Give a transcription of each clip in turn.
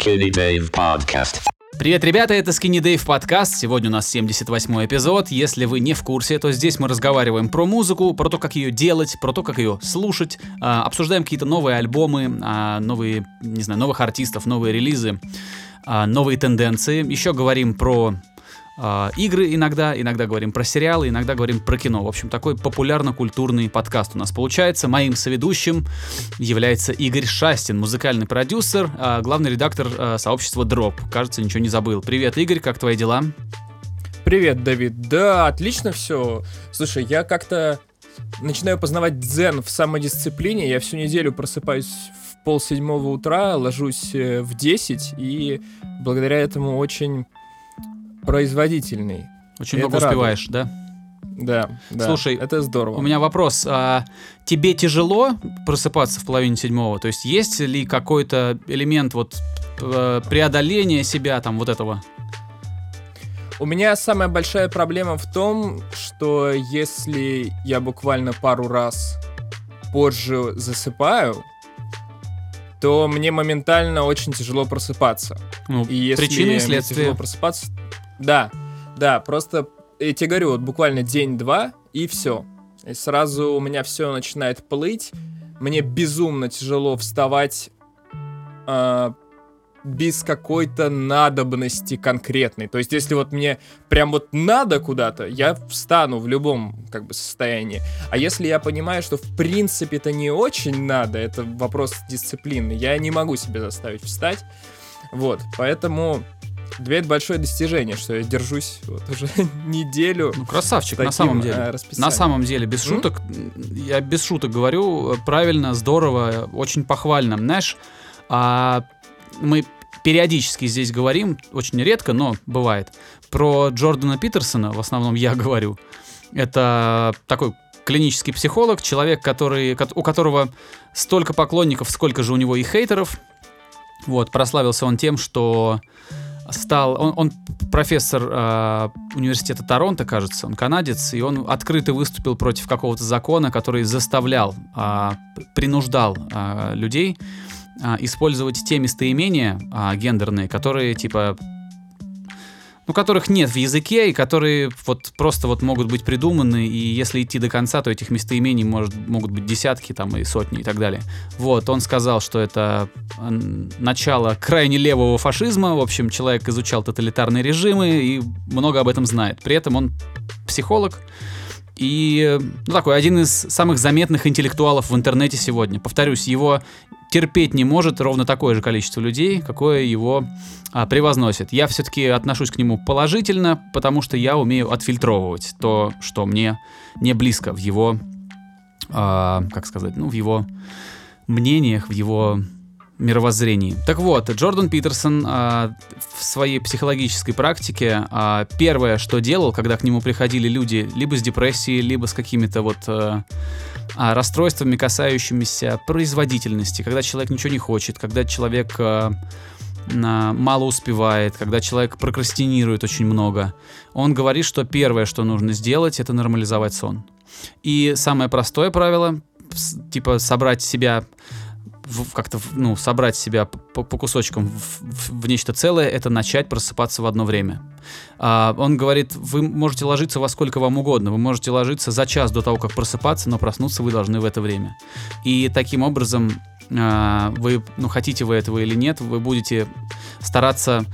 Skinny Dave Podcast. Привет, ребята, это Skinny Dave подкаст. Сегодня у нас 78 эпизод. Если вы не в курсе, то здесь мы разговариваем про музыку, про то, как ее делать, про то, как ее слушать, а, обсуждаем какие-то новые альбомы, а, новые, не знаю, новых артистов, новые релизы, а, новые тенденции. Еще говорим про а, игры иногда, иногда говорим про сериалы, иногда говорим про кино. В общем, такой популярно-культурный подкаст у нас получается. Моим соведущим является Игорь Шастин, музыкальный продюсер, а, главный редактор а, сообщества Drop. Кажется, ничего не забыл. Привет, Игорь, как твои дела? Привет, Давид. Да, отлично все. Слушай, я как-то начинаю познавать дзен в самодисциплине. Я всю неделю просыпаюсь в пол седьмого утра, ложусь э, в 10, и благодаря этому очень производительный. Очень много успеваешь, да? Да, да. Слушай, это здорово. У меня вопрос. А, тебе тяжело просыпаться в половине седьмого? То есть есть ли какой-то элемент вот э, преодоления себя, там, вот этого? У меня самая большая проблема в том, что если я буквально пару раз позже засыпаю, то мне моментально очень тяжело просыпаться. Ну, И если причины и следствия. тяжело просыпаться... Да, да, просто я тебе говорю, вот буквально день-два, и все. И сразу у меня все начинает плыть. Мне безумно тяжело вставать а, без какой-то надобности конкретной. То есть, если вот мне прям вот надо куда-то, я встану в любом как бы состоянии. А если я понимаю, что в принципе это не очень надо, это вопрос дисциплины, я не могу себя заставить встать. Вот, поэтому для меня это большое достижение, что я держусь вот уже неделю. Ну, красавчик, с на таким, самом деле. э, расписанием. На самом деле, без М? шуток, я без шуток говорю, правильно, здорово, очень похвально. Знаешь, а, мы периодически здесь говорим, очень редко, но бывает, про Джордана Питерсона, в основном я говорю. Это такой клинический психолог, человек, который, кот- у которого столько поклонников, сколько же у него и хейтеров. Вот, прославился он тем, что стал... Он, он профессор э, университета Торонто, кажется, он канадец, и он открыто выступил против какого-то закона, который заставлял, э, принуждал э, людей э, использовать те местоимения э, гендерные, которые, типа, ну, которых нет в языке, и которые вот просто вот могут быть придуманы, и если идти до конца, то этих местоимений может, могут быть десятки там и сотни и так далее. Вот, он сказал, что это начало крайне левого фашизма, в общем, человек изучал тоталитарные режимы и много об этом знает. При этом он психолог, и, ну, такой, один из самых заметных интеллектуалов в интернете сегодня. Повторюсь, его терпеть не может ровно такое же количество людей, какое его а, превозносит. Я все-таки отношусь к нему положительно, потому что я умею отфильтровывать то, что мне не близко в его, а, как сказать, ну, в его мнениях, в его мировоззрении. Так вот, Джордан Питерсон а, в своей психологической практике а, первое, что делал, когда к нему приходили люди либо с депрессией, либо с какими-то вот а, а, расстройствами, касающимися производительности, когда человек ничего не хочет, когда человек а, на- мало успевает, когда человек прокрастинирует очень много, он говорит, что первое, что нужно сделать, это нормализовать сон. И самое простое правило, типа собрать себя как-то, ну, собрать себя по, по кусочкам в, в- в нечто целое, это начать просыпаться в одно время. А, он говорит, вы можете ложиться во сколько вам угодно, вы можете ложиться за час до того, как просыпаться, но проснуться вы должны в это время. И таким образом, а, вы, ну, хотите вы этого или нет, вы будете стараться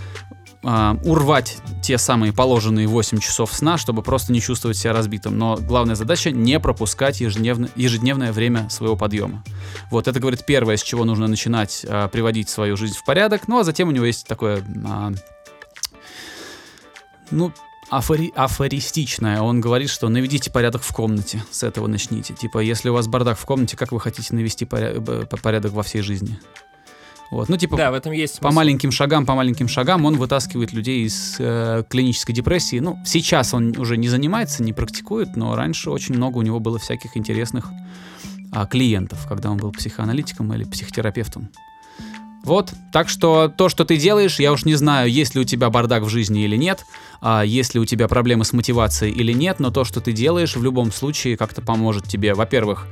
а, урвать те самые положенные 8 часов сна, чтобы просто не чувствовать себя разбитым. Но главная задача не пропускать ежедневно, ежедневное время своего подъема. Вот это, говорит, первое, с чего нужно начинать а, приводить свою жизнь в порядок. Ну, а затем у него есть такое, а, ну, афори- афористичное. Он говорит, что наведите порядок в комнате, с этого начните. Типа, если у вас бардак в комнате, как вы хотите навести порядок во всей жизни? Вот, ну, типа, Да, в этом есть по смысл. маленьким шагам, по маленьким шагам он вытаскивает людей из э, клинической депрессии. Ну, сейчас он уже не занимается, не практикует, но раньше очень много у него было всяких интересных а, клиентов, когда он был психоаналитиком или психотерапевтом. Вот, так что то, что ты делаешь, я уж не знаю, есть ли у тебя бардак в жизни или нет, а есть ли у тебя проблемы с мотивацией или нет, но то, что ты делаешь, в любом случае как-то поможет тебе, во-первых,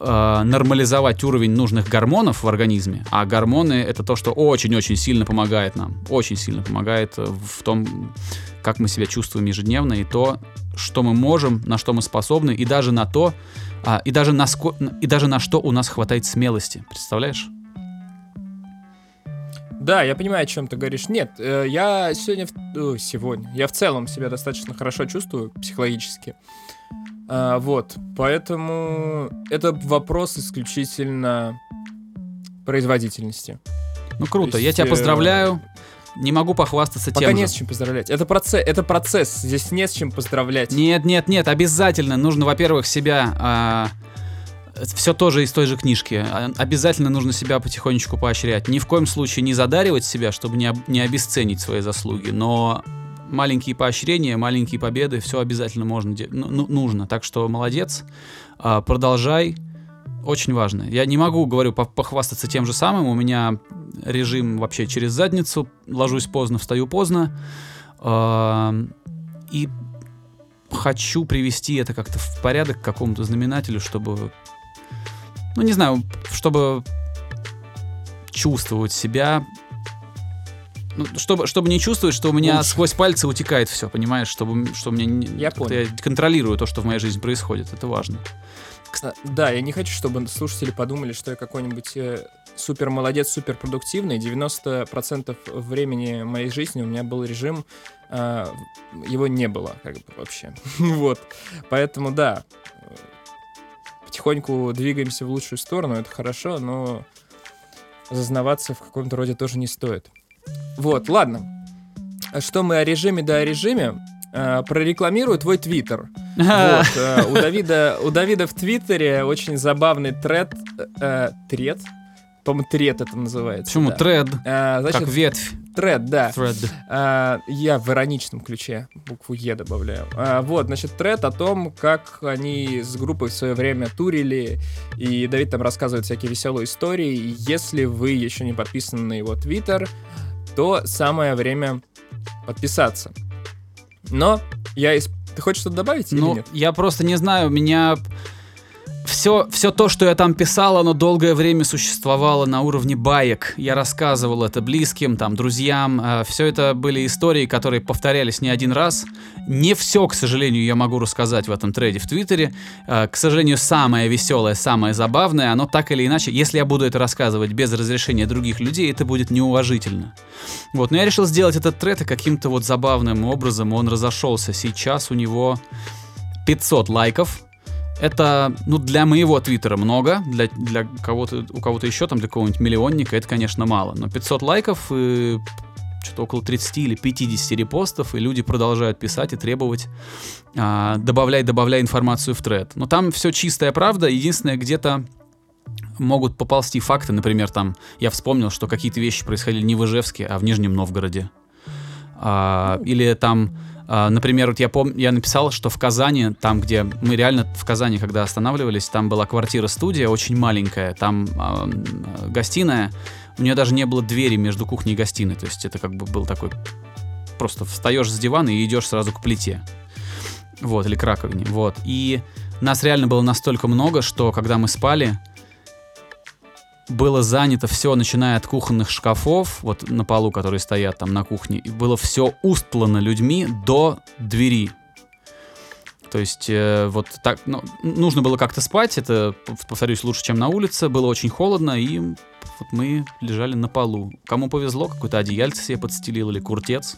э, нормализовать уровень нужных гормонов в организме, а гормоны это то, что очень-очень сильно помогает нам, очень сильно помогает в том, как мы себя чувствуем ежедневно и то, что мы можем, на что мы способны, и даже на то, а, и даже на ско- и даже на что у нас хватает смелости, представляешь? Да, я понимаю, о чем ты говоришь. Нет, э, я сегодня, в- сегодня, я в целом себя достаточно хорошо чувствую психологически. А, вот, поэтому это вопрос исключительно производительности. Ну круто, То я есть, тебя э, поздравляю. Не могу похвастаться Пока тем не же. с чем поздравлять. Это процесс, это процесс. Здесь не с чем поздравлять. Нет, нет, нет, обязательно нужно, во-первых, себя... все тоже из той же книжки. А, Обязательно нужно себя потихонечку поощрять. Ни в коем случае не задаривать себя, чтобы не, об- не обесценить свои заслуги, но маленькие поощрения, маленькие победы, все обязательно можно, ну, ну, нужно. Так что молодец, а, продолжай. Очень важно. Я не могу, говорю, по- похвастаться тем же самым. У меня режим вообще через задницу. Ложусь поздно, встаю поздно. А, И хочу привести это как-то в порядок к какому-то знаменателю, чтобы, ну не знаю, чтобы чувствовать себя, ну, чтобы, чтобы не чувствовать, что у меня Лучше. сквозь пальцы утекает все, понимаешь, чтобы, что у меня не- Я понял. я контролирую то, что в моей жизни происходит, это важно. А, Да, я не хочу, чтобы слушатели подумали, что я какой-нибудь э, супер молодец, супер продуктивный. 90% времени моей жизни у меня был режим, а, его не было, как бы вообще. вот. Поэтому да, э, потихоньку двигаемся в лучшую сторону, это хорошо, но зазнаваться в каком-то роде тоже не стоит. Вот, ладно. Что мы о режиме, да о режиме. А, Прорекламирую твой твиттер. Вот, э, у, Давида, у Давида в Твиттере очень забавный тред. Э, тред? По-моему, тред это называется. Почему да. тред? А, значит, как ветвь. Тред, да. Thread. А, я в ироничном ключе букву Е добавляю. А, вот, значит, тред о том, как они с группой в свое время турили, и Давид там рассказывает всякие веселые истории. И если вы еще не подписаны на его твиттер, то самое время подписаться. Но я из... Ты хочешь что-то добавить или Ну, нет? я просто не знаю, меня... Все, все то, что я там писал, оно долгое время существовало на уровне баек. Я рассказывал это близким, там, друзьям. все это были истории, которые повторялись не один раз. Не все, к сожалению, я могу рассказать в этом трейде в Твиттере. Э, к сожалению, самое веселое, самое забавное, оно так или иначе, если я буду это рассказывать без разрешения других людей, это будет неуважительно. Вот, но я решил сделать этот тред и каким-то вот забавным образом он разошелся. Сейчас у него 500 лайков. Это, ну, для моего твиттера много, для, для кого-то, у кого-то еще, там, для какого-нибудь миллионника, это, конечно, мало. Но 500 лайков и что-то около 30 или 50 репостов, и люди продолжают писать и требовать а, добавляй, добавляй информацию в тред. Но там все чистая правда, единственное, где-то могут поползти факты, например, там, я вспомнил, что какие-то вещи происходили не в Ижевске, а в Нижнем Новгороде. А, или там, например, вот я помню, я написал, что в Казани, там, где мы реально в Казани, когда останавливались, там была квартира-студия очень маленькая, там а, м, гостиная, у нее даже не было двери между кухней и гостиной, то есть это как бы был такой, просто встаешь с дивана и идешь сразу к плите, вот, или к раковине, вот, и нас реально было настолько много, что когда мы спали, было занято все, начиная от кухонных шкафов, вот на полу, которые стоят там на кухне, и было все устлано людьми до двери. То есть, э, вот так, ну, нужно было как-то спать, это, пов- повторюсь, лучше, чем на улице, было очень холодно, и вот мы лежали на полу. Кому повезло, какое-то одеяльце себе подстелил или куртец.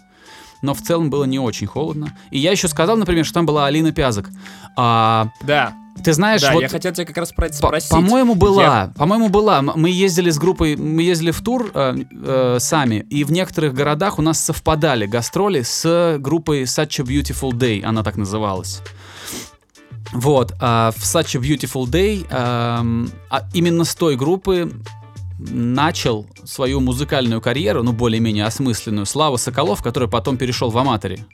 Но в целом было не очень холодно. И я еще сказал, например, что там была Алина Пязок. А, Да, ты знаешь, да, вот я хотел тебя как раз про это по- спросить. По-моему, была. Я- По-моему, была. Мы ездили с группой, мы ездили в тур э, э, сами, и в некоторых городах у нас совпадали гастроли с группой Such a Beautiful Day, она так называлась. Вот, а в Such a Beautiful Day а именно с той группы начал свою музыкальную карьеру, ну, более-менее осмысленную, Слава Соколов, который потом перешел в аматоре.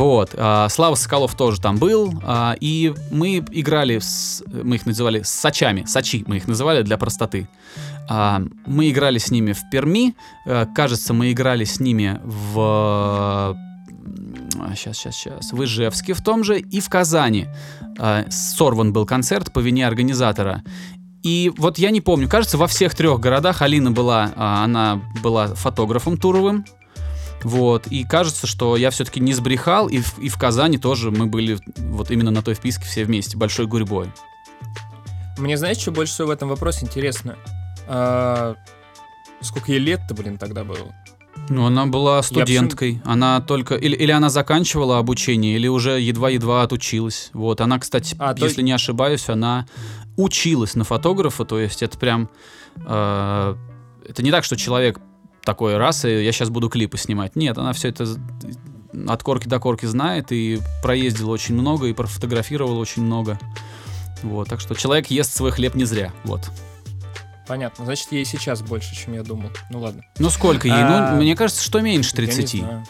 Вот, а, Слава Соколов тоже там был, а, и мы играли, с, мы их называли сачами, сачи мы их называли для простоты. А, мы играли с ними в Перми. Э, кажется, мы играли с ними в... Сейчас, сейчас, сейчас. В Ижевске в том же и в Казани. Сорван был концерт по вине организатора. И вот я не помню, кажется, во всех трех городах Алина была, она была фотографом туровым, вот, и кажется, что я все-таки не сбрехал, и в, и в Казани тоже мы были вот именно на той вписке все вместе, большой гурьбой. Мне знаешь, что больше всего в этом вопросе интересно? А, сколько ей лет-то, блин, тогда было? Ну, она была студенткой. Она только... Или, или она заканчивала обучение, или уже едва-едва отучилась. Вот. Она, кстати, А, то если не ошибаюсь, она училась на фотографа. То есть это прям... э, это не так, что человек такой раз, и я сейчас буду клипы снимать. Нет, она все это от корки до корки знает и проездила очень много, и профотографировала очень много. Вот, так что человек ест свой хлеб не зря. Вот. Понятно. Значит, ей сейчас больше, чем я думал. Ну ладно. Ну сколько ей? А, Ну, мне кажется, что меньше Я не 30. знаю.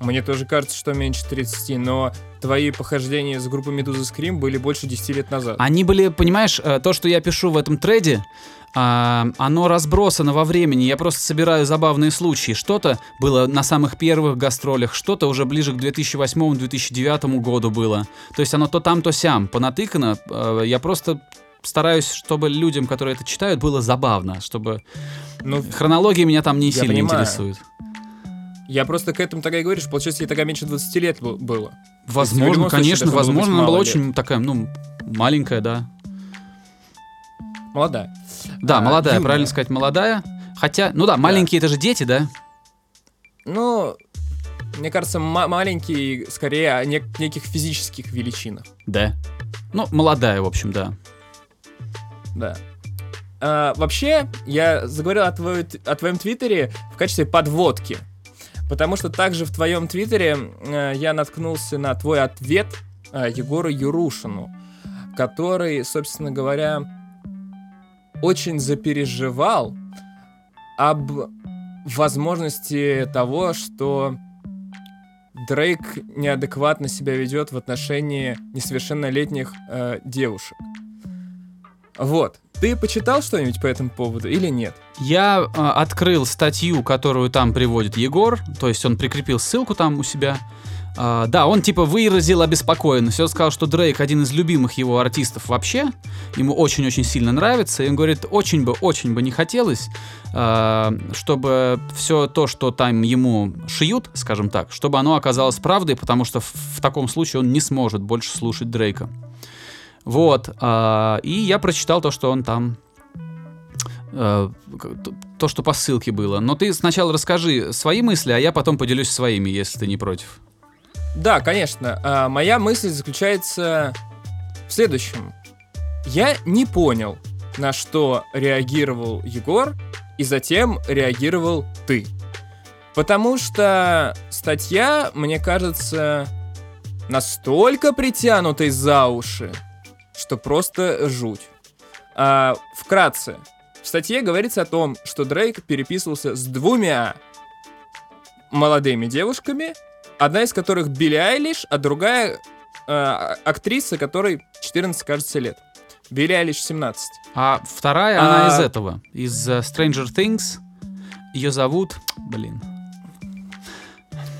Мне тоже кажется, что меньше 30, но твои похождения с группой Медуза Скрим были больше 10 лет назад. Они были, понимаешь, э, то, что я пишу в этом треде, а, оно разбросано во времени. Я просто собираю забавные случаи. Что-то было на самых первых гастролях, что-то уже ближе к 2008-2009 году было. То есть оно то там, то сям. Понатыкано. Э, Я просто стараюсь, чтобы людям, которые это читают, было забавно, чтобы Ну, хронология меня там не сильно понимаю. интересует. я просто к этому тогда и говорю, что получается, ей тогда меньше 20 лет было. Возможно, случае конечно, возможно, она была мало очень такая, ну, маленькая, да. Молодая. Да, А, молодая, юная. правильно сказать, молодая. Хотя, ну да, маленькие это же дети, да? Ну, мне кажется, ма- маленький скорее о нек- неких физических величинах. Да. Ну, молодая, в общем, да. Да. А, вообще, я заговорил о, твоё- о твоем твиттере в качестве подводки. Потому что также в твоем твиттере э, я наткнулся на твой ответ э, Егору Юрушину, который, собственно говоря, очень запереживал об возможности того, что Дрейк неадекватно себя ведет в отношении несовершеннолетних э, девушек. Вот. Ты почитал что-нибудь по этому поводу или нет? Я э, открыл статью, которую там приводит Егор, то есть он прикрепил ссылку там у себя. А, да, он типа выразил обеспокоенность. Он сказал, что Дрейк один из любимых его артистов вообще. Ему очень-очень сильно нравится. И он говорит, очень бы, очень бы не хотелось, а, чтобы все то, что там ему шьют, скажем так, чтобы оно оказалось правдой, потому что в, в таком случае он не сможет больше слушать Дрейка. Вот. а, и я прочитал то, что он там то- то, что по ссылке было. Но ты сначала расскажи свои мысли, а я потом поделюсь своими, если ты не против. Да, конечно. А, моя мысль заключается в следующем. Я не понял, на что реагировал Егор, и затем реагировал ты. Потому что статья, мне кажется, настолько притянутой за уши, что просто жуть. А, вкратце, в статье говорится о том, что Дрейк переписывался с двумя молодыми девушками, одна из которых Билли Айлиш, а другая э, актриса, которой 14, кажется, лет. Билли Айлиш 17. А вторая, она А- из этого, из э, Stranger Things. Ее зовут, блин,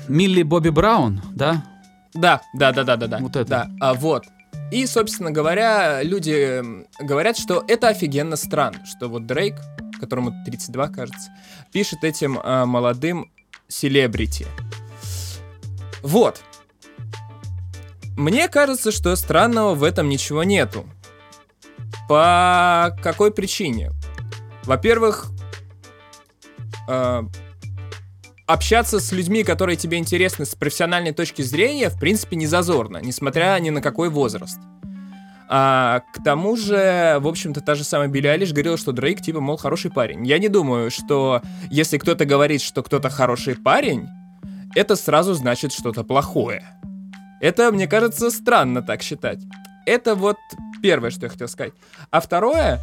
Милли Бобби Браун, да? Да, да, да, да, да, да. Вот это. Да, а, вот. И, собственно говоря, люди м, говорят, что это офигенно странно, что вот Дрейк, которому 32, кажется, пишет этим а, молодым селебрити. Вот. Мне кажется, что странного в этом ничего нету. По какой причине? Во-первых, э, общаться с людьми, которые тебе интересны с профессиональной точки зрения, в принципе, не зазорно, несмотря ни на какой возраст. А, к тому же, в общем-то, та же самая Билли Айлиш говорила, что Дрейк, типа, мол, хороший парень. Я не думаю, что если кто-то говорит, что кто-то хороший парень, это сразу значит что-то плохое. Это, мне кажется, странно так считать. Это вот первое, что я хотел сказать. А второе,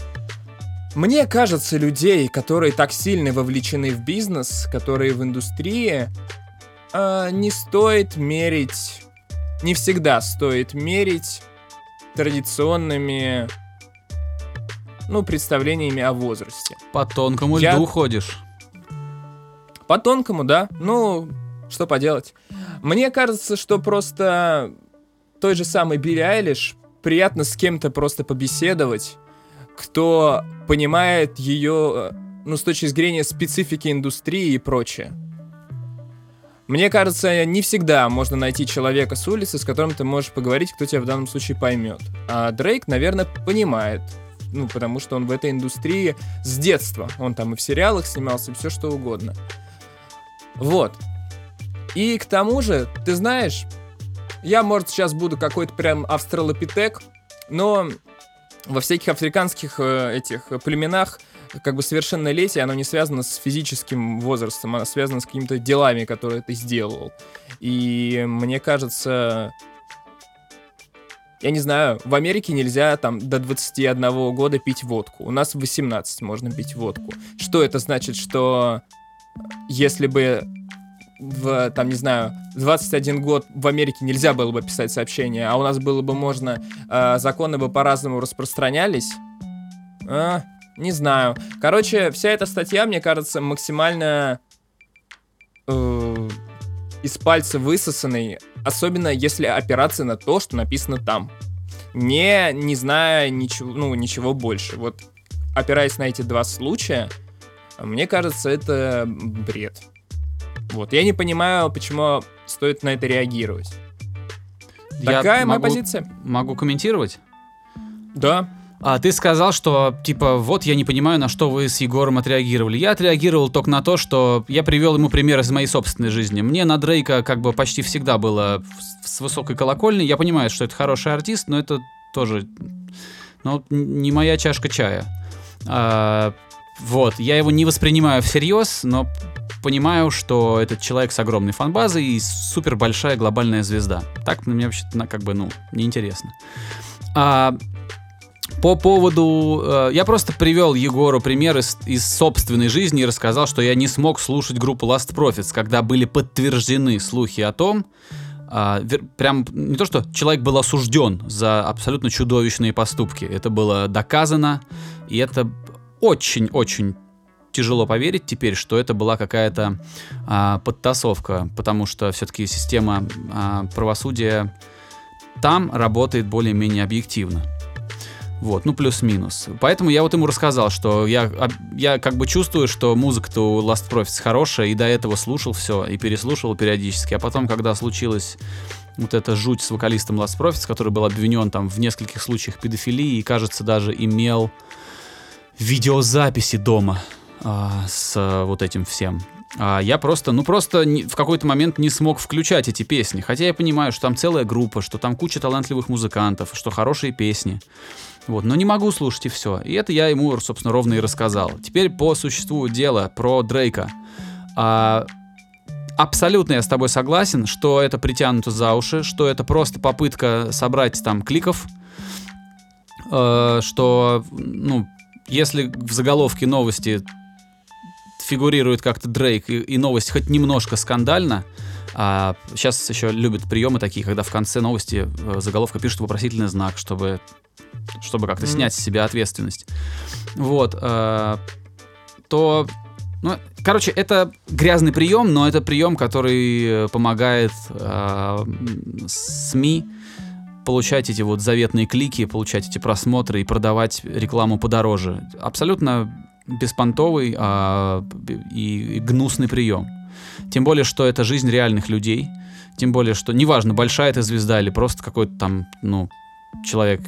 мне кажется, людей, которые так сильно вовлечены в бизнес, которые в индустрии, а, не стоит мерить, не всегда стоит мерить традиционными ну, представлениями о возрасте. По тонкому Я- льду ходишь. По тонкому, да. Ну, что поделать. Мне кажется, что просто той же самой Билли Айлиш приятно с кем-то просто побеседовать, кто понимает ее, э, ну, с точки зрения специфики индустрии и прочее. Мне кажется, не всегда можно найти человека с улицы, с которым ты можешь поговорить, кто тебя в данном случае поймет. А Дрейк, наверное, понимает. Ну, потому что он в этой индустрии с детства. Он там и в сериалах снимался, и все что угодно. Вот. И к тому же, ты знаешь, я, может, сейчас буду какой-то прям австралопитек, но во всяких африканских э, этих племенах как бы совершеннолетие, оно не связано с физическим возрастом, оно связано с какими-то делами, которые ты сделал. И мне кажется, я не знаю, в Америке нельзя там до 21 года пить водку. У нас в 18 можно пить водку. Что это значит, что если бы в, там, не знаю, в 21 год в Америке нельзя было бы писать сообщения, а у нас было бы можно, э, законы бы по-разному распространялись? А, не знаю. Короче, вся эта статья, мне кажется, максимально э, из пальца высосанной, особенно если опираться на то, что написано там. Не, не зная ничего, ну, ничего больше. Вот опираясь на эти два случая, мне кажется, это бред. Вот, я не понимаю, почему стоит на это реагировать. Я Такая моя могу- позиция. Могу комментировать? Да. А ты сказал, что, типа, вот я не понимаю, на что вы с Егором отреагировали. Я отреагировал только на то, что я привел ему пример из моей собственной жизни. Мне на Дрейка как бы почти всегда было с высокой колокольни. Я понимаю, что это хороший артист, но это тоже, ну, не моя чашка чая. А, вот, я его не воспринимаю всерьез, но понимаю, что этот человек с огромной фанбазой и супер большая глобальная звезда. Так мне вообще-то как бы, ну, неинтересно. А, по поводу... э, я просто привел Егору пример из, из собственной жизни и рассказал, что я не смог слушать группу Last Profits, когда были подтверждены слухи о том, а, вер- прям не то, что человек был осужден за абсолютно чудовищные поступки. Это было доказано, и это очень-очень тяжело поверить теперь, что это была какая-то а, подтасовка, потому что все-таки система а, правосудия там работает более-менее объективно. Вот, ну плюс-минус. Поэтому я вот ему рассказал, что я, я как бы чувствую, что музыка-то у Last Profits хорошая, и до этого слушал все, и переслушивал периодически. А потом, когда случилась вот эта жуть с вокалистом Last Profits, который был обвинен там в нескольких случаях педофилии, и, кажется, даже имел видеозаписи дома а, с а, вот этим всем. А я просто, ну просто не- в какой-то момент не смог включать эти песни. Хотя я понимаю, что там целая группа, что там куча талантливых музыкантов, что хорошие песни. Вот, но не могу слушать и все. И это я ему, собственно, ровно и рассказал. Теперь по существу дела про Дрейка. А, абсолютно я с тобой согласен, что это притянуто за уши, что это просто попытка собрать там кликов, э, что, ну, если в заголовке новости фигурирует как-то Дрейк и, и новость хоть немножко скандально, а сейчас еще любят приемы такие, когда в конце новости э, заголовка пишут вопросительный знак, чтобы, чтобы как-то Мгм. снять с себя ответственность. Вот. э, то ну, короче, это грязный прием, но это прием, который э, помогает э, СМИ получать эти вот заветные клики, получать эти просмотры и продавать рекламу подороже. Абсолютно беспонтовый а, и, и гнусный прием. Тем более, что это жизнь реальных людей. Тем более, что неважно, большая это звезда или просто какой-то там, ну, человек.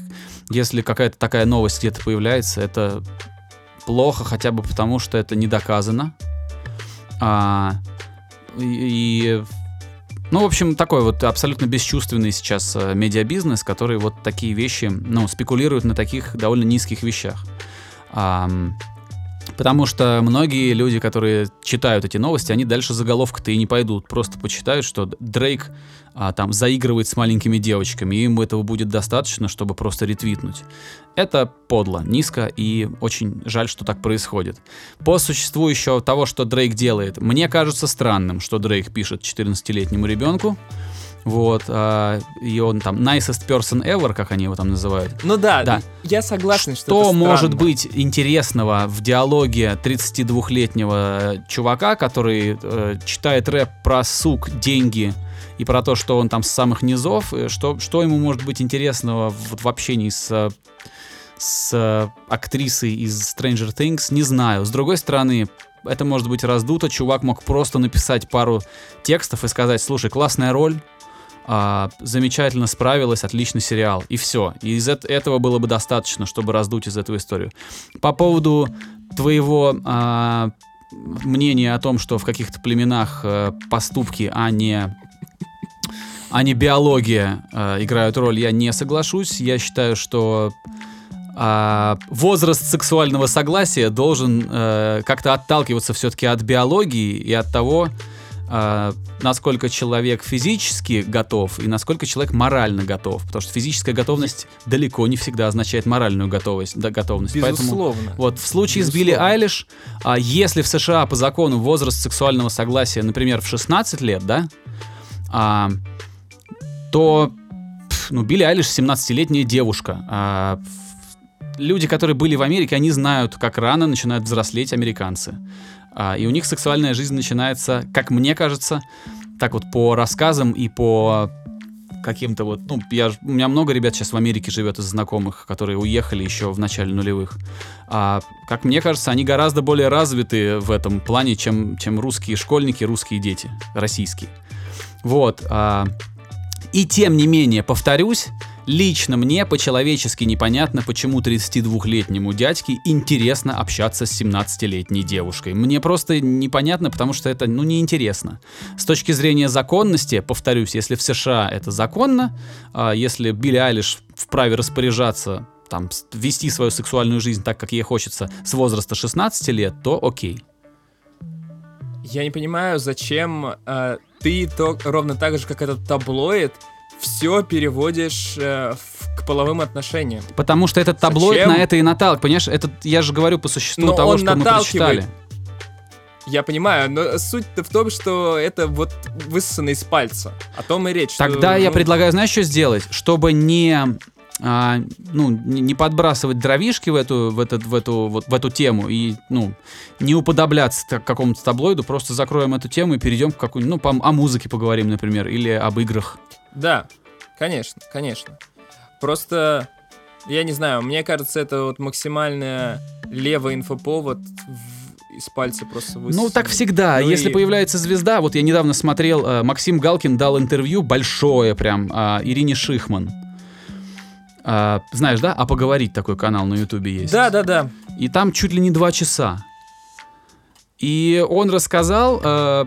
Если какая-то такая новость где-то появляется, это плохо хотя бы потому, что это не доказано. А, и, ну, в общем, такой вот абсолютно бесчувственный сейчас э, медиабизнес, который вот такие вещи, ну, спекулирует на таких довольно низких вещах. Ам, Потому что многие люди, которые читают эти новости, они дальше заголовка-то и не пойдут. Просто почитают, что Дрейк а, там заигрывает с маленькими девочками, и им этого будет достаточно, чтобы просто ретвитнуть. Это подло, низко, и очень жаль, что так происходит. По существу еще того, что Дрейк делает, мне кажется странным, что Дрейк пишет 14-летнему ребенку, Вот, а, и он там nicest person ever, как они его там называют. Ну да, Да. я согласен, что Что это может странно. быть интересного в диалоге 32-летнего чувака, который э, читает рэп про сук, деньги и про то, что он там с самых низов, э, что, что ему может быть интересного вот в общении с, э, с э, актрисой из Stranger Things, не знаю. С другой стороны, это может быть раздуто, чувак мог просто написать пару текстов и сказать, слушай, классная роль, а, замечательно справилась, отличный сериал. И все. И из эт- этого было бы достаточно, чтобы раздуть из этого историю. По поводу твоего а, мнения о том, что в каких-то племенах э, поступки, а не а не биология э, играют роль, я не соглашусь. Я считаю, что а, возраст сексуального согласия должен э, как-то отталкиваться все-таки от биологии и от того, а, насколько человек физически готов и насколько человек морально готов. Потому что физическая готовность далеко не всегда означает моральную готовность. Да, готовность. Поэтому Безусловно. вот в случае с Билли Безусловно. Айлиш, а, если в США по закону возраст сексуального согласия, например, в 16 лет, да, а, то пф, ну, Билли Айлиш 17-летняя девушка. Ф- люди, которые были в Америке, они знают, как рано начинают взрослеть американцы. А, и у них сексуальная жизнь начинается, как мне кажется, так вот по рассказам и по каким-то вот, ну, я, у меня много ребят сейчас в Америке живет из знакомых, которые уехали еще в начале нулевых. А, как мне кажется, они гораздо более развиты в этом плане, чем, чем русские школьники, русские дети, российские. Вот. а, и тем не менее, повторюсь, лично мне по-человечески непонятно, почему 32-летнему дядьке интересно общаться с 17-летней девушкой. Мне просто непонятно, потому что это, ну, неинтересно. С точки зрения законности, повторюсь, если в США это законно, а если Билли Айлиш вправе распоряжаться там, вести свою сексуальную жизнь так, как ей хочется, с возраста 16 лет, то окей. Я не понимаю, зачем э, ты то, ровно так же, как этот таблоид, все переводишь э, в- к половым отношениям. Потому что этот таблоид Зачем? на это и наталкивает. Понимаешь, это, я же говорю по существу Но того, он что мы прочитали. Я понимаю, но суть-то в том, что это вот высосано из пальца. О том и речь. что, Тогда я ну, предлагаю, знаешь, что сделать? Чтобы не, а, ну, не подбрасывать дровишки в эту, в, этот, в, эту, вот, в эту тему и ну, не уподобляться так, какому-то таблоиду, просто закроем эту тему и перейдем к какой-нибудь, ну, по- о музыке поговорим, например, или об играх. Да, конечно, конечно. Просто, я не знаю, мне кажется, это вот максимально левый инфоповод в- из пальца просто высосанный. Ну, так всегда. Ну Если и- появляется звезда, вот я недавно смотрел, э, Максим Галкин дал интервью большое прям а, Ирине Шихман. А, знаешь, да? А поговорить такой канал на Ютубе есть. Да, да, да. И там чуть ли не два часа. И он рассказал, э,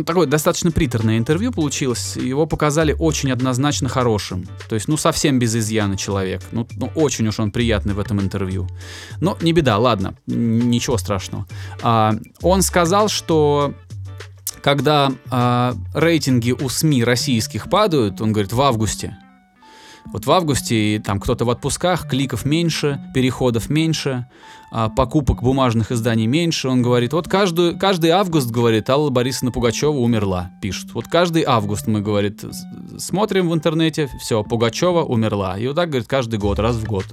ну, такое достаточно приторное интервью получилось. Его показали очень однозначно хорошим. То есть, ну, совсем без изъяна человек. Ну, ну, очень уж он приятный в этом интервью. Но не беда, ладно, ничего страшного. А, он сказал, что когда а, рейтинги у СМИ российских падают, он говорит, в августе. Вот в августе там кто-то в отпусках, кликов меньше, переходов меньше, а, покупок бумажных изданий меньше. Он говорит, вот каждую, каждый август, говорит, Алла Борисовна Пугачева умерла, пишут. Вот каждый август мы, говорит, смотрим в интернете, все, Пугачева умерла. И вот так, говорит, каждый год, раз в год.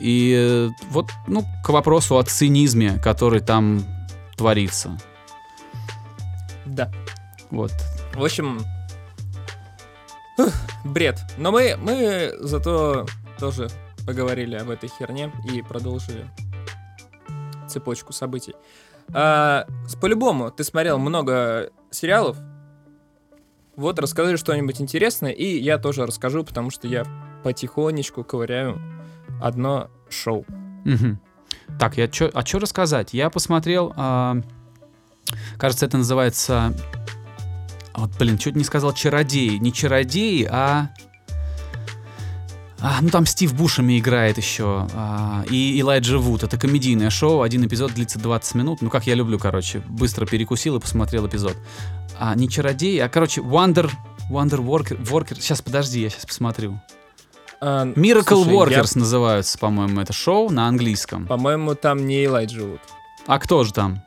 И э, вот, ну, к вопросу о цинизме, который там творится. Да. Вот. В общем, бред. Но мы, мы зато тоже поговорили об этой херне и продолжили цепочку событий. А, по-любому, ты смотрел много сериалов. Вот, расскажи что-нибудь интересное, и я тоже расскажу, потому что я потихонечку ковыряю одно шоу. Мгм. Так, я чё, а что рассказать? Я посмотрел, а, кажется, это называется, вот, блин, чуть не сказал чародеи, не чародеи, а, а, ну там Стив Бушами играет еще, а, и Элайджа Вуд. Это комедийное шоу, один эпизод длится 20 минут. Ну, как я люблю, короче, быстро перекусил и посмотрел эпизод. А, не чародеи, а, короче, Wonder, Wonder Worker, Worker. Сейчас, подожди, я сейчас посмотрю. А, Miracle слушай, я- Workers называются, по-моему, это шоу на английском. По-моему, там не Элайджа Вуд. А кто же там?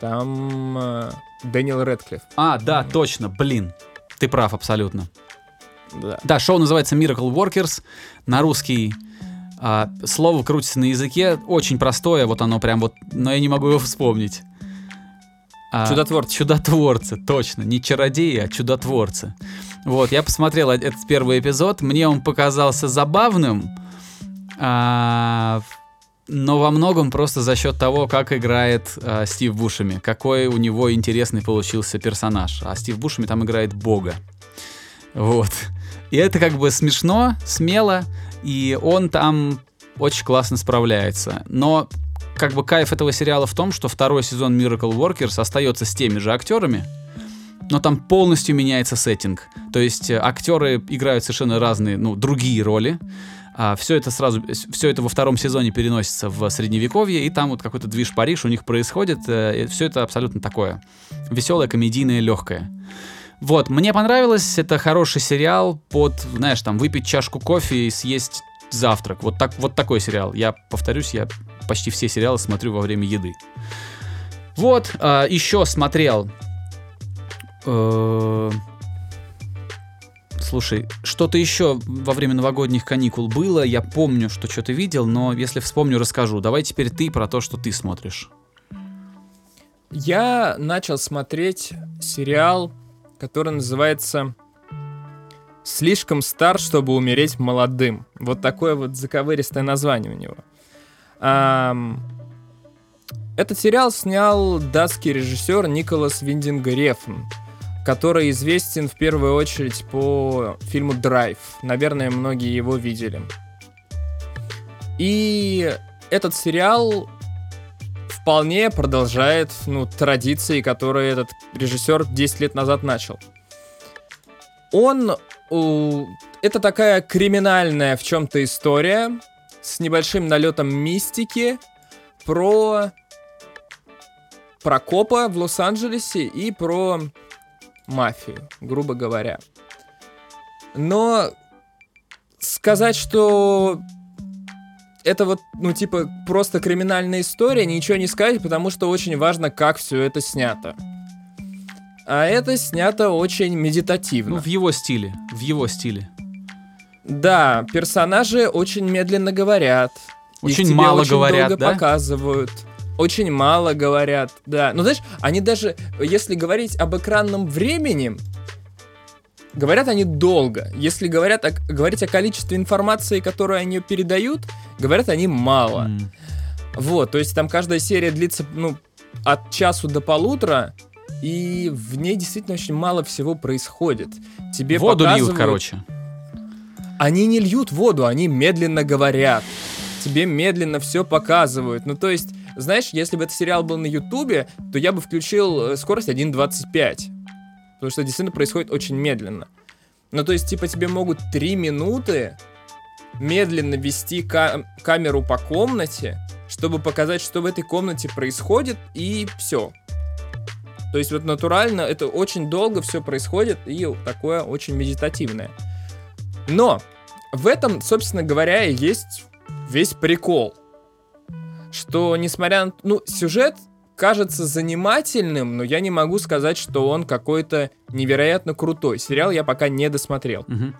Там... Дэниел Рэдклифф. А, да, точно, блин. Ты прав абсолютно. Да. Да, шоу называется Miracle Workers. На русский а, слово крутится на языке. Очень простое, вот оно прям вот, но я не могу его вспомнить. А, Чудотворцы. Чудотворцы, точно. Не чародеи, а чудотворцы. Вот, я посмотрел этот первый эпизод. Мне он показался забавным, а, но во многом просто за счет того, как играет а, Стив Бушами. Какой у него интересный получился персонаж. А Стив Бушами там играет бога. Вот. И это как бы смешно, смело, и он там очень классно справляется. Но как бы кайф этого сериала в том, что второй сезон Miracle Workers остается с теми же актерами, но там полностью меняется сеттинг. То есть э, актеры играют совершенно разные, ну, другие роли. А все это сразу, все это во втором сезоне переносится в средневековье, и там вот какой-то движ Париж у них происходит. э, Все это абсолютно такое веселое, комедийное, легкое. Вот, мне понравилось, это хороший сериал под, знаешь, там, выпить чашку кофе и съесть завтрак. Вот, так, вот такой сериал. Я повторюсь, я почти все сериалы смотрю во время еды. Вот, а, еще смотрел. Э, Слушай, что-то еще во время новогодних каникул было. Я помню, что что-то видел, но если вспомню, расскажу. Давай теперь ты про то, что ты смотришь. Я начал смотреть сериал, который называется «Слишком стар, чтобы умереть молодым». Вот такое вот заковыристое название у него. Этот сериал снял датский режиссер Николас Виндинга Рефн, который известен в первую очередь по фильму «Драйв». Наверное, многие его видели. И этот сериал вполне продолжает ну, традиции, которые этот режиссер 10 лет назад начал. Он... Это такая криминальная в чем-то история с небольшим налетом мистики про про копа в Лос-Анджелесе и про мафию, грубо говоря. Но сказать, что это вот, ну, типа, просто криминальная история, ничего не сказать, потому что очень важно, как все это снято. А это снято очень медитативно. Ну, в его стиле. В его стиле. Да, персонажи очень медленно говорят. Очень мало очень говорят, долго да? показывают. Очень мало говорят, да. Ну, знаешь, они даже, если говорить об экранном времени, говорят они долго. Если говорят о, говорить о количестве информации, которую они передают, говорят они мало. М. Вот, то есть там каждая серия длится, ну, от часу до полутора, и в ней действительно очень мало всего происходит. Тебе Воду льют, показывают- короче. они не льют воду, они медленно говорят. Тебе медленно все показывают. Ну, то есть, знаешь, если бы этот сериал был на Ютубе, то я бы включил э, скорость 1.25. Потому что действительно происходит очень медленно. Ну, то есть, типа, тебе могут 3 минуты медленно вести ка- камеру по комнате, чтобы показать, что в этой комнате происходит, и все. То есть, вот натурально это очень долго все происходит, и такое очень медитативное. Но в этом, собственно говоря, и есть весь прикол. Что, несмотря на... Ну, сюжет кажется занимательным, но я не могу сказать, что он какой-то невероятно крутой. Сериал я пока не досмотрел. Мгм.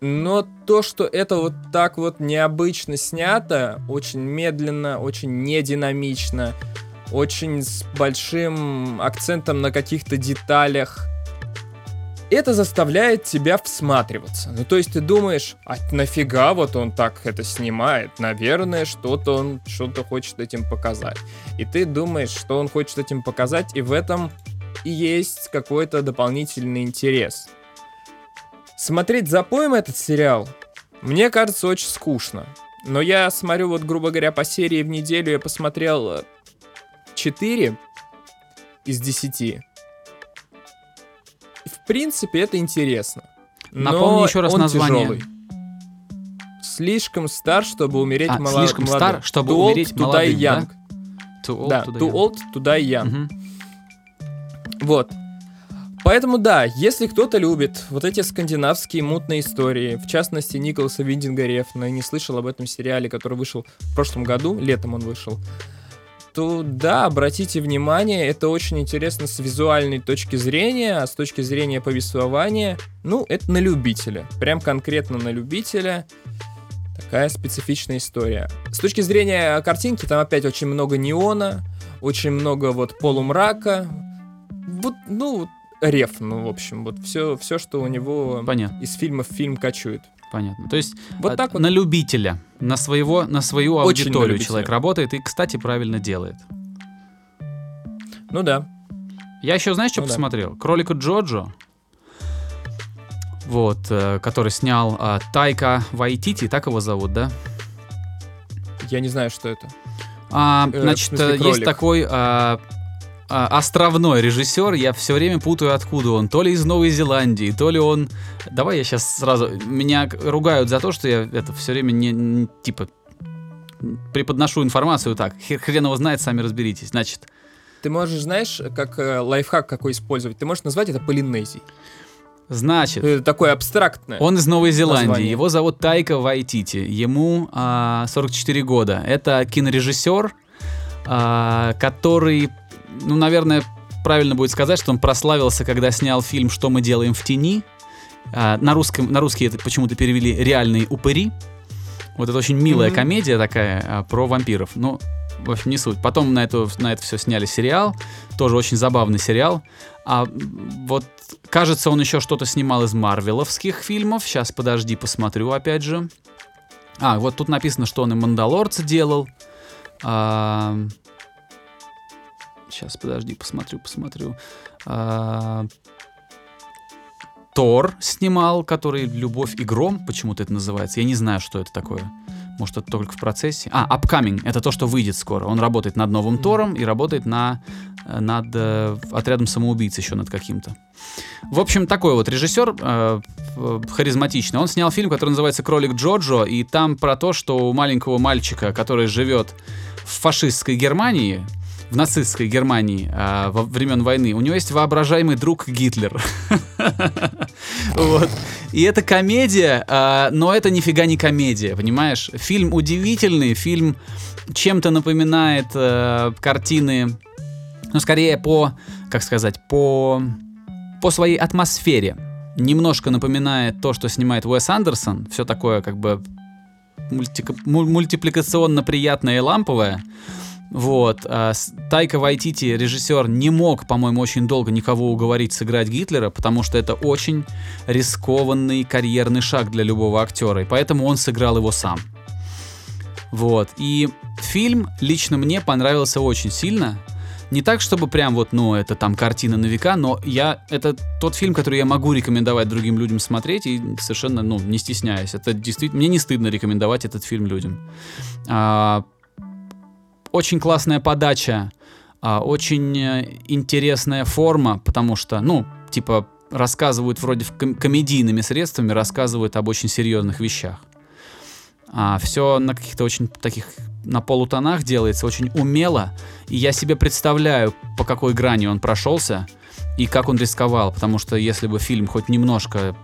Но то, что это вот так вот необычно снято, очень медленно, очень нединамично, очень с большим акцентом на каких-то деталях, это заставляет тебя всматриваться. Ну, то есть ты думаешь, а нафига вот он так это снимает? Наверное, что-то он что-то хочет этим показать. И ты думаешь, что он хочет этим показать, и в этом и есть какой-то дополнительный интерес. Смотреть запоем этот сериал, мне кажется, очень скучно. Но я смотрю, вот, грубо говоря, по серии в неделю я посмотрел 4 из 10. Принципе, это интересно. Но еще раз он название. тяжелый. Слишком стар, чтобы умереть А, мало- слишком молодым. стар, чтобы Too old умереть to die молодым, да? young. Too old Да, to too young. old to die young. Мгм. Вот. Поэтому да, если кто-то любит вот эти скандинавские мутные истории, в частности Николаса Виндинга Рефна, и не слышал об этом сериале, который вышел в прошлом году, летом он вышел, то да, обратите внимание, это очень интересно с визуальной точки зрения, а с точки зрения повествования, ну, это на любителя. Прям конкретно на любителя. Такая специфичная история. С точки зрения картинки, там опять очень много неона, очень много вот полумрака. Вот, ну, реф, ну, в общем, вот все, все что у него Понятно, из фильма в фильм качует. Понятно. То есть Вот так вот. на любителя, на своего, на свою Очень на аудиторию человек работает и, кстати, правильно делает. Ну да. Я еще, знаешь, что Ну да. посмотрел? Кролика Джоджо. Вот, э, который снял а, Тайка Вайтити, так его зовут, да? Я не знаю, что это. А, Э, значит, смысле, э, есть такой а, островной режиссер, я все время путаю, откуда он. То ли из Новой Зеландии, то ли он... Давай я сейчас сразу... Меня ругают за то, что я это все время не, не- типа преподношу информацию так. Хрен его знает, сами разберитесь. Значит, Ты можешь, знаешь, как э, лайфхак какой использовать? Ты можешь назвать это Полинезией. значит, Это такое абстрактное. Он из Новой Зеландии. название. Его зовут Тайка Вайтити. Ему а, 44 года. Это кинорежиссер, а, который, ну, наверное, правильно будет сказать, что он прославился, когда снял фильм «Что мы делаем в тени». А, на, русском, на русский это почему-то перевели «Реальные упыри». Вот это очень милая Мгм. комедия такая а, про вампиров. Ну, в общем, не суть. Потом на, эту, на это все сняли сериал. Тоже очень забавный сериал. А вот, кажется, он еще что-то снимал из марвеловских фильмов. Сейчас, подожди, посмотрю опять же. А, вот тут написано, что он и «Мандалорца» делал. Сейчас, подожди, посмотрю, посмотрю. А, Тор снимал, который «Любовь и гром», почему-то это называется. Я не знаю, что это такое. Может, это только в процессе. А, Upcoming, это то, что выйдет скоро. Он работает над новым Тором и работает на, э, над э, отрядом самоубийц еще над каким-то. В общем, такой вот режиссер э, э, харизматичный. Он снял фильм, который называется «Кролик Джоджо», и там про то, что у маленького мальчика, который живет в фашистской Германии, в нацистской Германии э, во времен войны, у него есть воображаемый друг Гитлер. Вот. И это комедия, а, но это нифига не комедия, понимаешь? Фильм удивительный, фильм чем-то напоминает э, картины, ну, скорее по, как сказать, по, по своей атмосфере. Немножко напоминает то, что снимает Уэс Андерсон, все такое как бы мультика- му- мультипликационно приятное и ламповое. Вот. а Тайка Вайтити, режиссер, не мог, по-моему, очень долго никого уговорить сыграть Гитлера, потому что это очень рискованный карьерный шаг для любого актера, и поэтому он сыграл его сам. Вот. И фильм лично мне понравился очень сильно. Не так, чтобы прям вот, ну, это там картина на века, но я, это тот фильм, который я могу рекомендовать другим людям смотреть и совершенно, ну, не стесняясь. Это действительно, мне не стыдно рекомендовать этот фильм людям. А, очень классная подача, а, очень э, интересная форма, потому что, ну, типа, рассказывают вроде комедийными средствами, рассказывают об очень серьезных вещах. А, все на каких-то очень таких на полутонах делается, очень умело. И я себе представляю, по какой грани он прошелся и как он рисковал. Потому что если бы фильм хоть немножко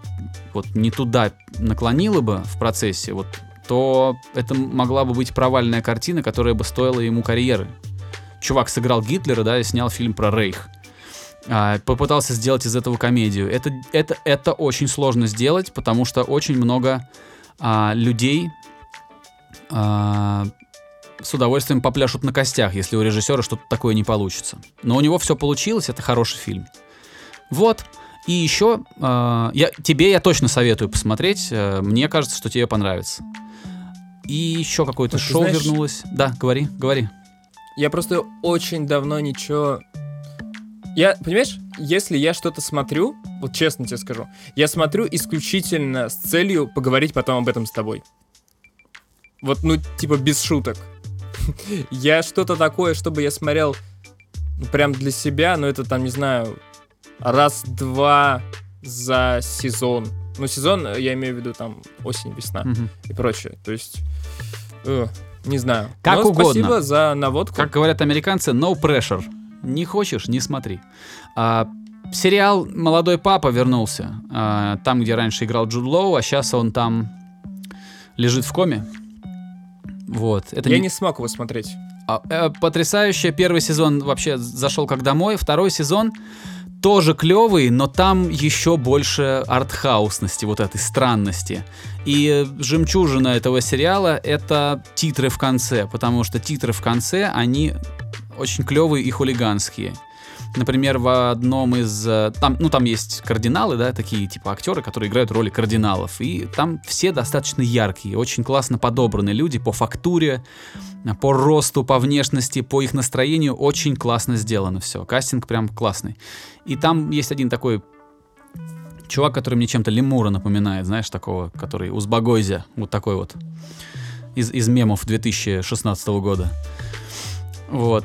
вот не туда наклонило бы в процессе, вот, то это могла бы быть провальная картина, которая бы стоила ему карьеры. Чувак сыграл Гитлера, да, и снял фильм про Рейх. А, попытался сделать из этого комедию. Это, это, это очень сложно сделать, потому что очень много а, людей а, с удовольствием попляшут на костях, если у режиссера что-то такое не получится. Но у него все получилось, это хороший фильм. Вот. И еще а, я, тебе я точно советую посмотреть. э, Мне кажется, что тебе понравится. И еще какое-то шоу знаешь- вернулось. Да, говори, говори. Я просто очень давно ничего... Я, понимаешь, если я что-то смотрю, вот честно тебе скажу, я смотрю исключительно с целью поговорить потом об этом с тобой. Вот, ну, типа, без шуток. Я что-то такое, чтобы я смотрел ну, прям для себя, но это там, не знаю, раз-два за сезон. Ну, сезон, э, я имею в виду там осень, весна Мгм. и прочее. То есть, э, не знаю. Как Но угодно. Спасибо за наводку. Как говорят американцы, no pressure. Не хочешь, не смотри. А, сериал «Молодой папа» вернулся. А, там, где раньше играл Джуд Лоу, а сейчас он там лежит в коме. Вот. Это я не- не смог его смотреть. А, э, потрясающе. Первый сезон вообще зашел как домой. Второй сезон тоже клевый, но там еще больше артхаусности, вот этой странности. И жемчужина этого сериала — это титры в конце, потому что титры в конце, они очень клевые и хулиганские. Например, в одном из... э, Там, ну, там есть кардиналы, да, такие типа актеры, которые играют роли кардиналов. И там все достаточно яркие, очень классно подобраны люди по фактуре, по росту, по внешности, по их настроению. Очень классно сделано все. Кастинг прям классный. И там есть один такой чувак, который мне чем-то лемура напоминает, знаешь, такого, который Узбагойзя, вот такой вот, из, из мемов 2016 года. Вот.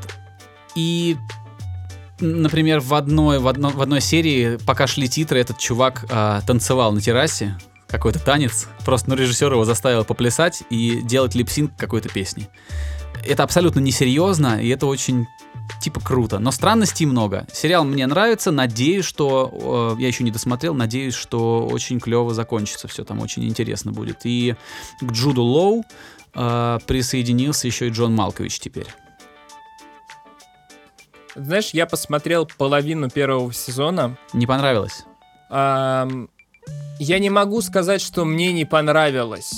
И, например, в одной, в, одно- в одной серии, пока шли титры, этот чувак а, танцевал на террасе, какой-то танец, просто ну, режиссер его заставил поплясать и делать липсинг какой-то песни. Это абсолютно несерьезно, и это очень типа круто. Но странностей много. Сериал мне нравится, надеюсь, что... э, я еще не досмотрел, надеюсь, что очень клево закончится все, там очень интересно будет. И к Джуду Лоу э, присоединился еще и Джон Малкович теперь. Знаешь, я посмотрел половину первого сезона. Не понравилось? Я не могу сказать, что мне не понравилось.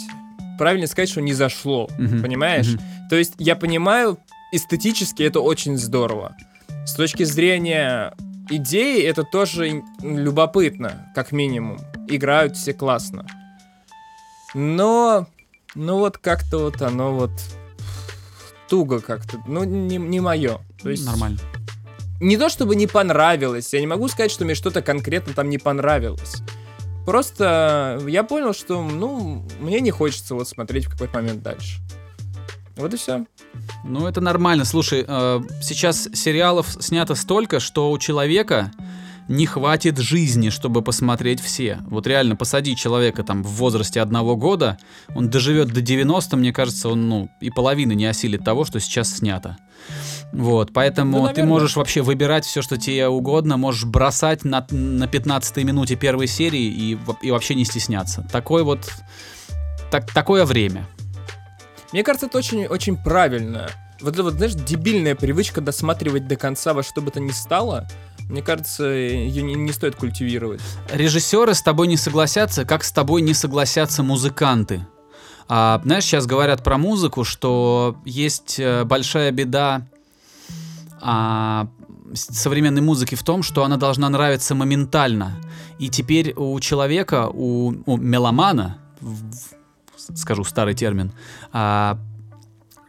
Правильно сказать, что не зашло. Мгм, Понимаешь? мгм. То есть я понимаю, эстетически это очень здорово. С точки зрения идеи это тоже любопытно, как минимум. Играют все классно. Но, ну вот как-то вот оно вот туго как-то. Ну, не, не мое. То есть Нормально. Не то чтобы не понравилось, я не могу сказать, что мне что-то конкретно там не понравилось. Просто я понял, что, ну, мне не хочется вот смотреть в какой-то момент дальше. Вот и все. Ну, это нормально. Слушай, э, сейчас сериалов снято столько, что у человека не хватит жизни, чтобы посмотреть все. Вот реально, посади человека там в возрасте одного года, он доживет до 90, мне кажется, он, ну, и половины не осилит того, что сейчас снято. Вот, поэтому Ну, ты можешь вообще выбирать все, что тебе угодно, можешь бросать на, на 15 минуте первой серии и, и вообще не стесняться. Такой вот... Так, такое время. Мне кажется, это очень, очень правильно. Вот эта вот, знаешь, дебильная привычка досматривать до конца во что бы то ни стало, мне кажется, ее не, не стоит культивировать. Режиссеры с тобой не согласятся, как с тобой не согласятся музыканты. А, знаешь, сейчас говорят про музыку, что есть э, большая беда а, современной музыки в том, что она должна нравиться моментально. И теперь у человека, у, у меломана, скажу старый термин, а,